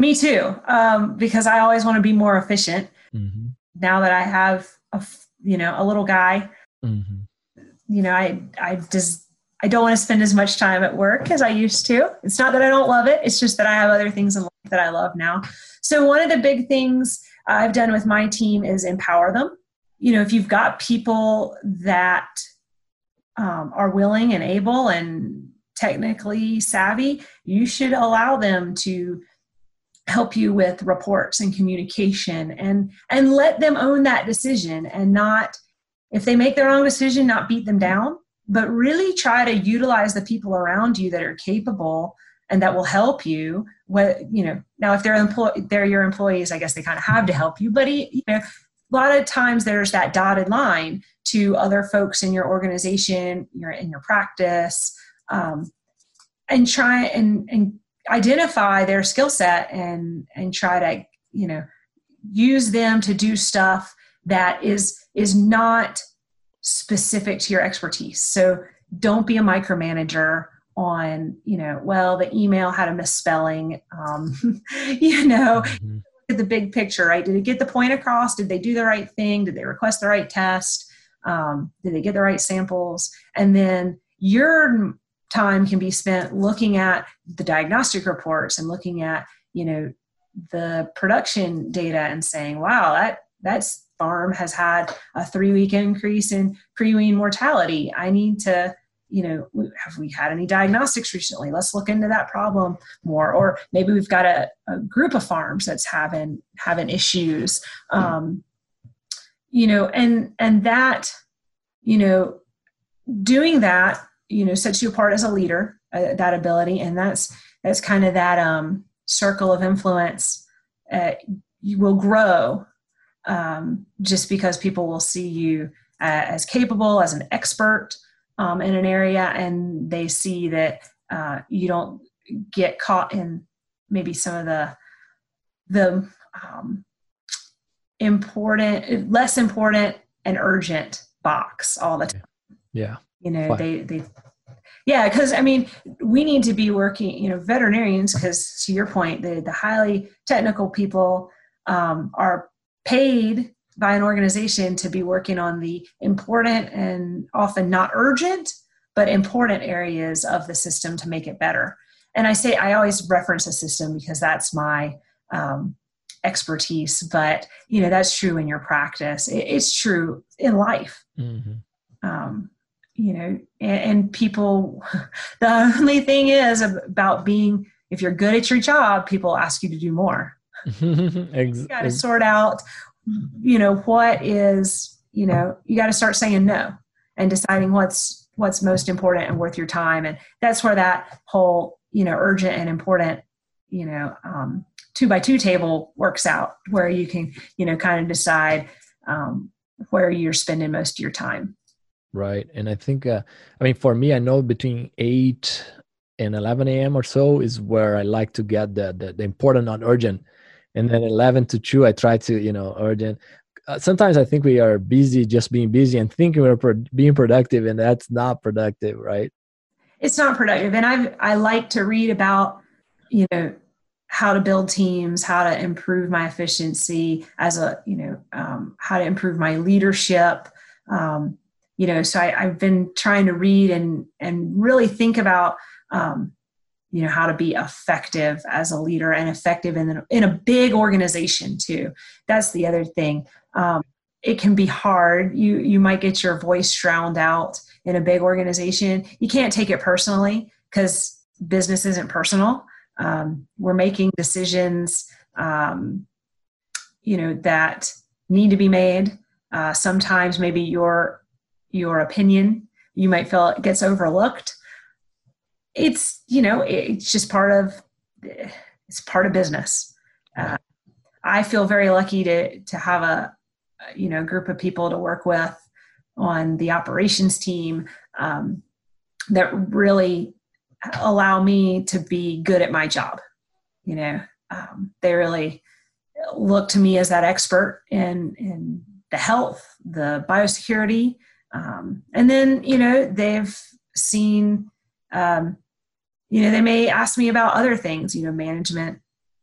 me too, um, because I always want to be more efficient. Mm-hmm. Now that I have a you know a little guy, mm-hmm. you know I I just I don't want to spend as much time at work as I used to. It's not that I don't love it, it's just that I have other things in life that I love now. So, one of the big things I've done with my team is empower them. You know, if you've got people that um, are willing and able and technically savvy, you should allow them to help you with reports and communication and and let them own that decision and not if they make the wrong decision not beat them down but really try to utilize the people around you that are capable and that will help you. What you know now if they're employ they're your employees i guess they kind of have to help you but you know a lot of times there's that dotted line to other folks in your organization your in your practice um, and try and and identify their skill set and and try to you know use them to do stuff that is is not specific to your expertise. So don't be a micromanager on you know well the email had a misspelling um, you know mm-hmm. at the big picture right? Did it get the point across? Did they do the right thing? Did they request the right test? Um, did they get the right samples? And then your time can be spent looking at the diagnostic reports and looking at you know the production data and saying wow that that farm has had a three week increase in pre-wean mortality. I need to you know have we had any diagnostics recently? Let's look into that problem more. Or maybe we've got a, a group of farms that's having having issues. Um, you know and and that you know doing that you know sets you apart as a leader uh, that ability. And that's that's kind of that um, circle of influence uh, you will grow um, just because people will see you uh, as capable as an expert um, in an area and they see that uh, you don't get caught in maybe some of the the um, important less important and urgent box all the time. Yeah. You know they they yeah because i mean we need to be working you know veterinarians because to your point the the highly technical people um, are paid by an organization to be working on the important and often not urgent but important areas of the system to make it better. And i say i always reference a system because that's my um, expertise but you know that's true in your practice. It, it's true in life. Mm-hmm. um, you know and, and people the only thing is about being if you're good at your job people ask you to do more you got to sort out you know what is you know you got to start saying no and deciding what's what's most important and worth your time. And that's where that whole you know urgent and important you know um, two by two table works out where you can you know kind of decide um, where you're spending most of your time. Right. And i think uh, i mean for me i know between 8 and 11 a.m or so is where i like to get the the, the important not urgent and then 11 to 2 i try to you know urgent uh, sometimes i think we are busy just being busy and thinking we're pro- being productive and that's not productive right? It's not productive. And i i like to read about you know how to build teams how to improve my efficiency as a you know um, how to improve my leadership. Um, you know so I, have been trying to read and and really think about um, you know how to be effective as a leader and effective in, in a big organization too. That's the other thing. Um, it can be hard. You you might get your voice drowned out in a big organization. You can't take it personally because business isn't personal. Um, we're making decisions um, you know that need to be made. Uh, sometimes maybe your your opinion you might feel it gets overlooked it's you know it's just part of it's part of business. Uh, i feel very lucky to to have a you know group of people to work with on the operations team um, that really allow me to be good at my job you know. Um, they really look to me as that expert in in the health the biosecurity um, and then, you know, they've seen, um, you know, they may ask me about other things, you know, management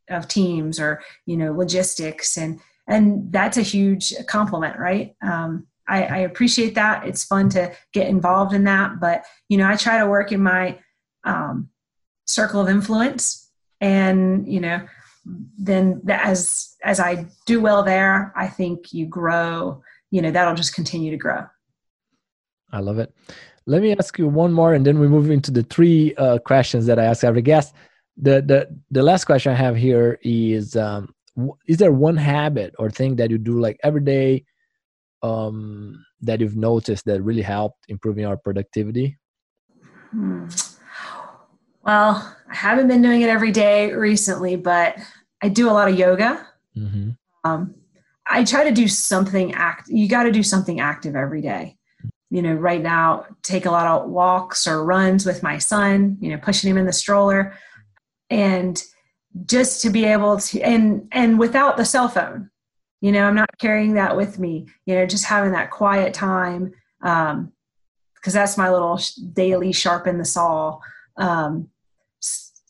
of teams or, you know, logistics. And, and that's a huge compliment, right? Um, I, I appreciate that. It's fun to get involved in that, but you know, I try to work in my um, circle of influence, and you know, then as as I do well there, I think you grow. You know, that'll just continue to grow. I love it. Let me ask you one more, and then we move into the three uh, questions that I ask every guest. The the the last question I have here is: um, Is there one habit or thing that you do like every day um, that you've noticed that really helped improving our productivity? Hmm. Well, I haven't been doing it every day recently, but I do a lot of yoga. Mm-hmm. Um, I try to do something act. You got to do something active every day. You know, right now, take a lot of walks or runs with my son. You know, pushing him in the stroller, and just to be able to and and without the cell phone you know i'm not carrying that with me you know just having that quiet time um because that's my little daily sharpen the saw um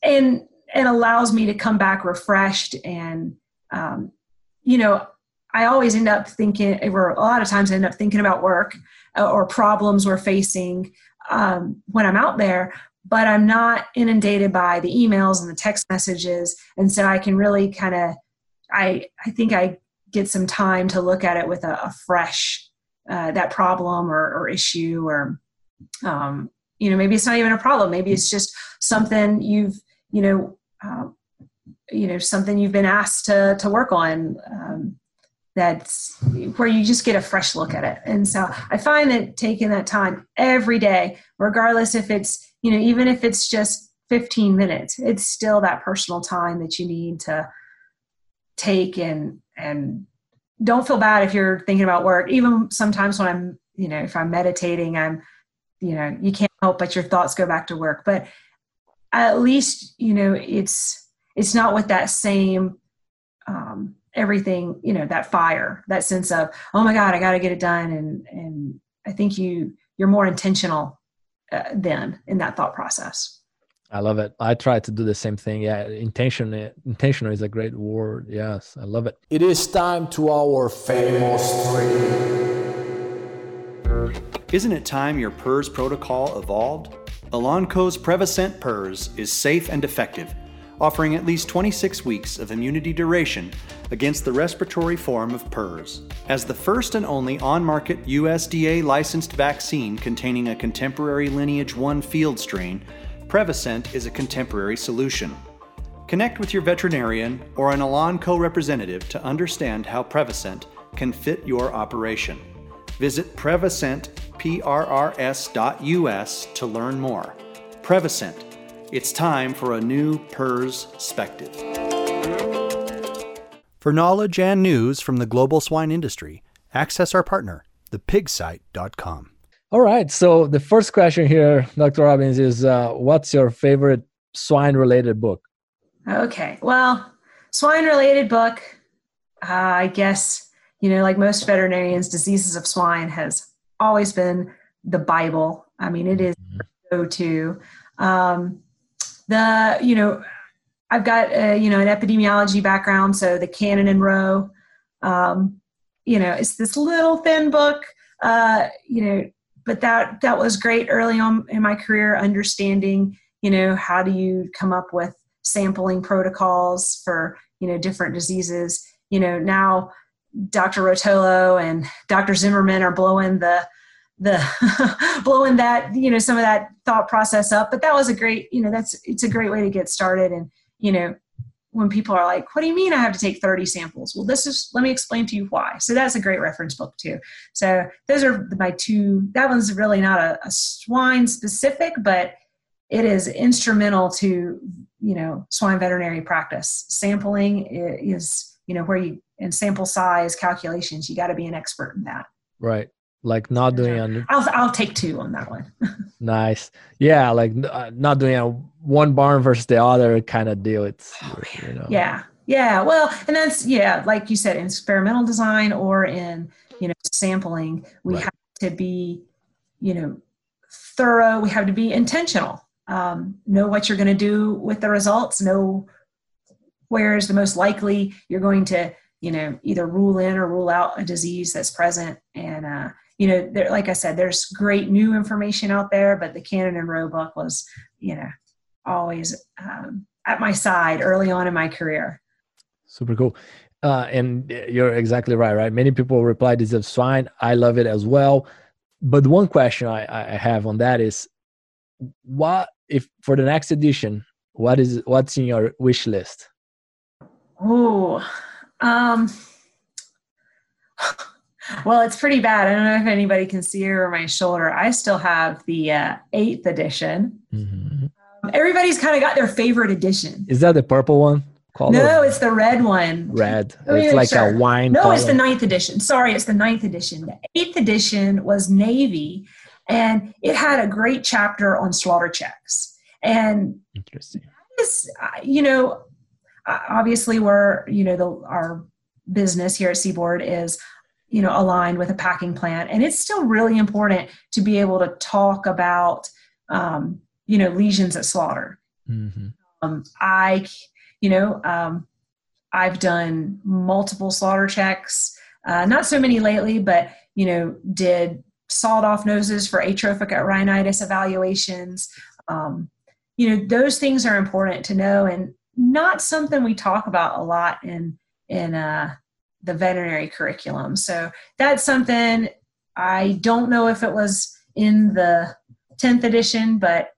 and and allows me to come back refreshed and um you know i always end up thinking or a lot of times i end up thinking about work or problems we're facing um, when i'm out there but i'm not inundated by the emails and the text messages. And so i can really kind of i i think i get some time to look at it with a, a fresh uh, that problem or, or issue or um, you know maybe it's not even a problem. Maybe it's just something you've you know uh, you know something you've been asked to to work on um, that's where you just get a fresh look at it. And so i find that taking that time every day regardless if it's you know even if it's just 15 minutes it's still that personal time that you need to take and and don't feel bad if you're thinking about work. Even sometimes when i'm you know if i'm meditating i'm you know you can't help but your thoughts go back to work. But at least you know it's it's not with that same um, everything you know that fire that sense of oh my god i got to get it done and and i think you you're more intentional uh, then in that thought process I love it. I try to do the same thing. Yeah, intention intentional is a great word. Yes, I love it. It is time to our famous three. Isn't it time your PRRS protocol evolved? Elanco's Prevacent PRRS is safe and effective, offering at least 26 weeks of immunity duration against the respiratory form of PRRS. As the first and only on market USDA licensed vaccine containing a contemporary lineage 1 field strain, Prevacent is a contemporary solution. Connect with your veterinarian or an Elanco representative to understand how Prevacent can fit your operation. Visit prevacentprrs.us to learn more. Prevacent, it's time for a new perspective. For knowledge and news from the global swine industry, access our partner, thepigsite.com. All right. So the first question here, Dr. Robbins, is uh, what's your favorite swine related book? Okay. Well, swine related book, uh, I guess, you know, like most veterinarians, Diseases of Swine has always been the Bible. I mean, it is mm-hmm. go to. Um, the, you know, I've got, uh, you know, an epidemiology background. So the Cannon and Roe, um, you know, it's this little thin book. Uh, you know, but that that was great early on in my career understanding you know how do you come up with sampling protocols for you know different diseases you know now dr rotolo and dr zimmerman are blowing the the blowing that you know some of that thought process up but that was a great you know that's it's a great way to get started and you know when people are like, what do you mean I have to take 30 samples? Well, this is, let me explain to you why. So that's a great reference book too. So those are my two, that one's really not a, a swine specific, but it is instrumental to, you know, swine veterinary practice. Sampling is, you know, where you, and sample size calculations, you got to be an expert in that. Right like not doing a, I'll I'll take two on that one. nice, yeah, like uh, not doing a one barn versus the other kind of deal. It's oh, you know. yeah, yeah. Well, and that's yeah, like you said, in experimental design or in you know sampling, we right. have to be you know thorough. We have to be intentional. Um, know what you're going to do with the results. Know where is the most likely you're going to you know either rule in or rule out a disease that's present you know, there, like I said, there's great new information out there, but the Cannon and Roe book was, you know, always um, at my side early on in my career. Super cool. Uh, and you're exactly right, right? Many people reply this is fine. I love it as well. But one question I, I have on that is what if for the next edition, what is what's in your wish list? Oh, um, well, it's pretty bad. I don't know if anybody can see over my shoulder. I still have the uh, eighth edition. Mm-hmm. Um, everybody's kind of got their favorite edition. Is that the purple one? no, it's the red one. Red. it's like sure. a wine. No, color. it's the ninth edition. Sorry, it's the ninth edition. The eighth edition was Navy, and it had a great chapter on slaughter checks. And interesting. Is, you know, obviously we're you know the our business here at Seaboard is you know aligned with a packing plant, and it's still really important to be able to talk about um, you know lesions at slaughter. Mm-hmm. Um, I you know, um, I've done multiple slaughter checks, uh, not so many lately, but, you know, did sawed off noses for atrophic rhinitis evaluations. Um, you know, those things are important to know and not something we talk about a lot in, in, uh, the veterinary curriculum. So that's something I don't know if it was in the 10th edition, but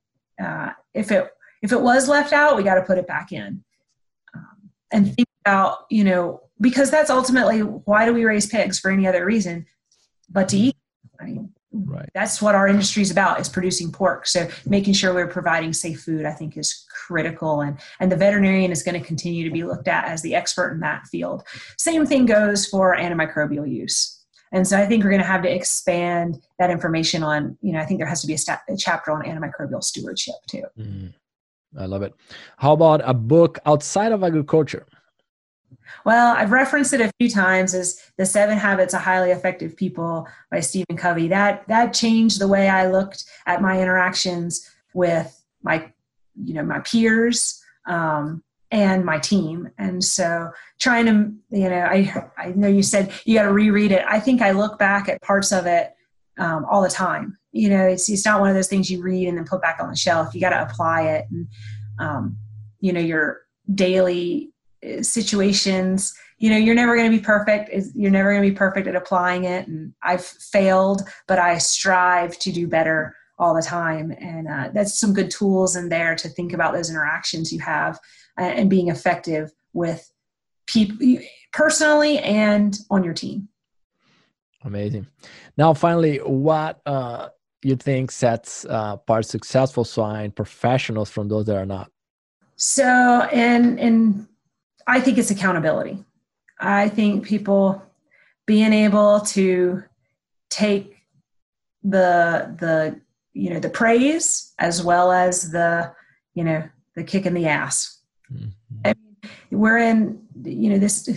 uh, if it if it was left out, we got to put it back in and think about, you know, because that's ultimately why do we raise pigs for any other reason but to eat? I mean, right. that's what our industry is about is producing pork. So making sure we're providing safe food, I think, is critical. And and the veterinarian is going to continue to be looked at as the expert in that field. Same thing goes for antimicrobial use. And so I think we're going to have to expand that information on, you know, I think there has to be a, a chapter on antimicrobial stewardship too. Mm. I love it. How about a book outside of agriculture? Well, I've referenced it a few times as The Seven Habits of Highly Effective People by Stephen Covey. That that changed the way I looked at my interactions with my you know my peers um, and my team. And so trying to you know I I know you said you got to reread it. I think I look back at parts of it um, all the time you know it's it's not one of those things you read and then put back on the shelf you got to apply it and um, you know your daily situations you know you're never going to be perfect you're never going to be perfect at applying it and i've failed but i strive to do better all the time and uh, that's some good tools in there to think about those interactions you have uh, and being effective with people personally and on your team amazing now finally what uh, you think sets uh, apart successful swine professionals from those that are not? So, and and I think it's accountability. I think people being able to take the the you know the praise as well as the you know the kick in the ass. Mm-hmm. we're in you know this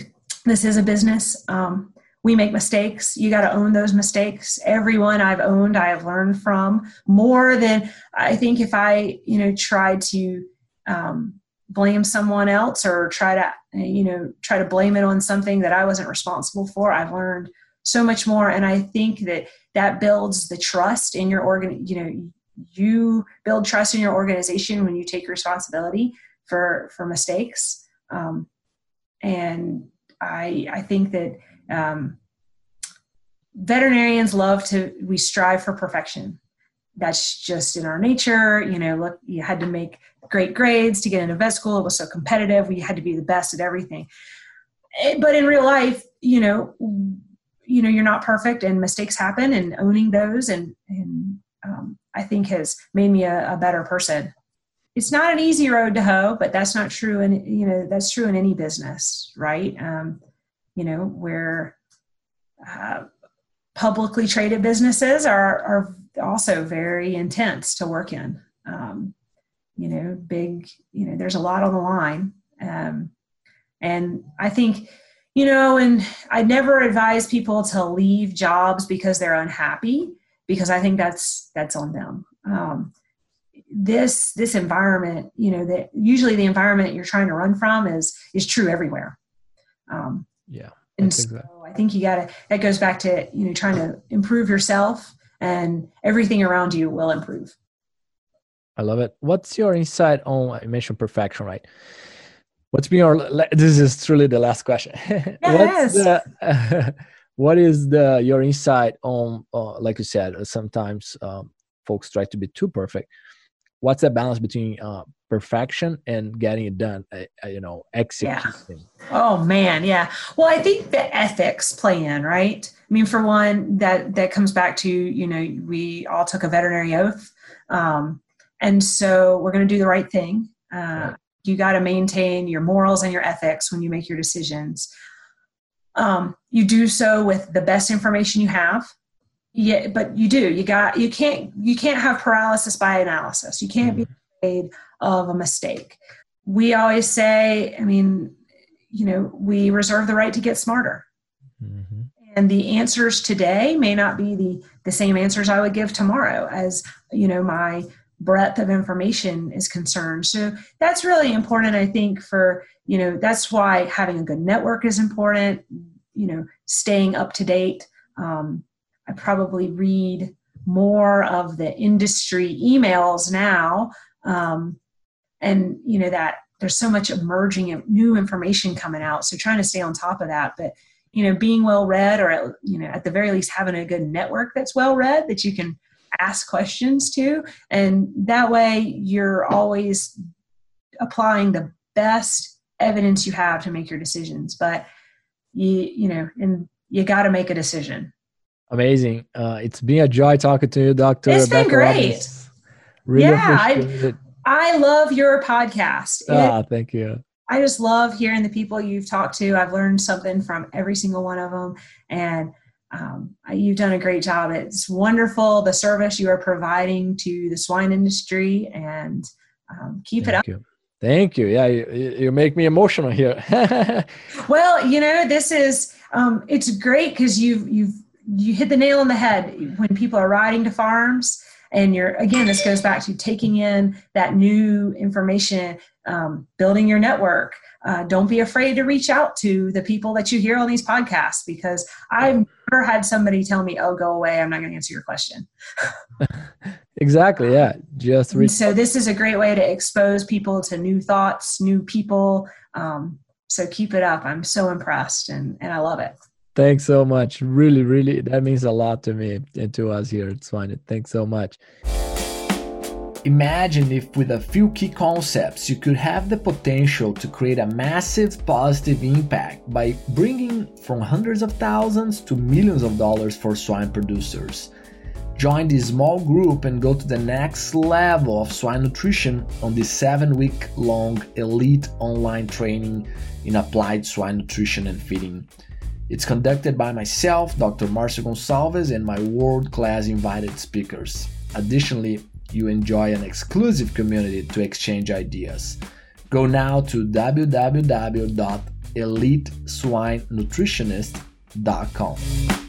this is a business. Um, we make mistakes. You got to own those mistakes. Everyone I've owned, I have learned from more than I think if I, you know, tried to um, blame someone else or try to, you know, try to blame it on something that I wasn't responsible for. I've learned so much more, and I think that that builds the trust in your organ. You know, you build trust in your organization when you take responsibility for for mistakes, um, and I I think that um, veterinarians love to we strive for perfection that's just in our nature you know look you had to make great grades to get into vet school. It was so competitive. We had to be the best at everything. Eh, but in real life you know you know you're not perfect and mistakes happen and owning those and and um, i think has made me a, a better person. It's not an easy road to hoe but that's not true and you know that's true in any business right? Um, you know, where uh, publicly traded businesses are, are also very intense to work in. Um, you know, big, you know, there's a lot on the line. Um, and I think, you know, and I never advise people to leave jobs because they're unhappy, because I think that's that's on them. Um, this this environment, you know, that usually the environment you're trying to run from is is true everywhere. Um, yeah And so I think you gotta that goes back to you know trying to improve yourself and everything around you will improve. I love it. What's your insight on I mentioned perfection, right? What's been your this is truly the last question. Yes. the, what is the your insight on uh, like you said sometimes um, folks try to be too perfect what's the balance between uh, perfection and getting it done uh, uh you know executing yeah. oh man yeah well i think the ethics play in right i mean for one that that comes back to you know we all took a veterinary oath um, and so we're going to do the right thing uh, right. you got to maintain your morals and your ethics when you make your decisions um, you do so with the best information you have yeah but you do you got you can't you can't have paralysis by analysis you can't be mm-hmm. afraid of a mistake we always say i mean you know we reserve the right to get smarter. And the answers today may not be the the same answers i would give tomorrow as you know my breadth of information is concerned so that's really important i think for you know that's why having a good network is important you know staying up to date um, I probably read more of the industry emails now. Um, and, you know, that there's so much emerging new information coming out. So trying to stay on top of that. But, you know, being well read or, you know, at the very least having a good network that's well read that you can ask questions to. And that way you're always applying the best evidence you have to make your decisions. But, you, you know, and you got to make a decision Amazing. Uh, it's been a joy talking to you, Doctor. It's been great. Really yeah, I, I love your podcast. Ah, it, thank you. I just love hearing the people you've talked to. I've learned something from every single one of them, and um, you've done a great job. It's wonderful the service you are providing to the swine industry, and um, keep thank it up. You. Thank you. Yeah, you, you make me emotional here. well, you know, this is um, it's great because you've you've you hit the nail on the head when people are riding to farms and you're again this goes back to taking in that new information um, building your network. Uh, don't be afraid to reach out to the people that you hear on these podcasts because i've never had somebody tell me oh go away. I'm not going to answer your question. Exactly yeah. Just reach so this is a great way to expose people to new thoughts new people. Um, so keep it up. I'm so impressed and, and i love it Thanks so much. Really, really, that means a lot to me and to us here at Swine. Thanks so much. Imagine if, with a few key concepts, you could have the potential to create a massive positive impact by bringing from hundreds of thousands to millions of dollars for swine producers. Join this small group and go to the next level of swine nutrition on this seven week long elite online training in applied swine nutrition and feeding. It's conducted by myself, Dr. Marcio Gonçalves, and my world class invited speakers. Additionally, you enjoy an exclusive community to exchange ideas. Go now to www.eliteswinenutritionist.com.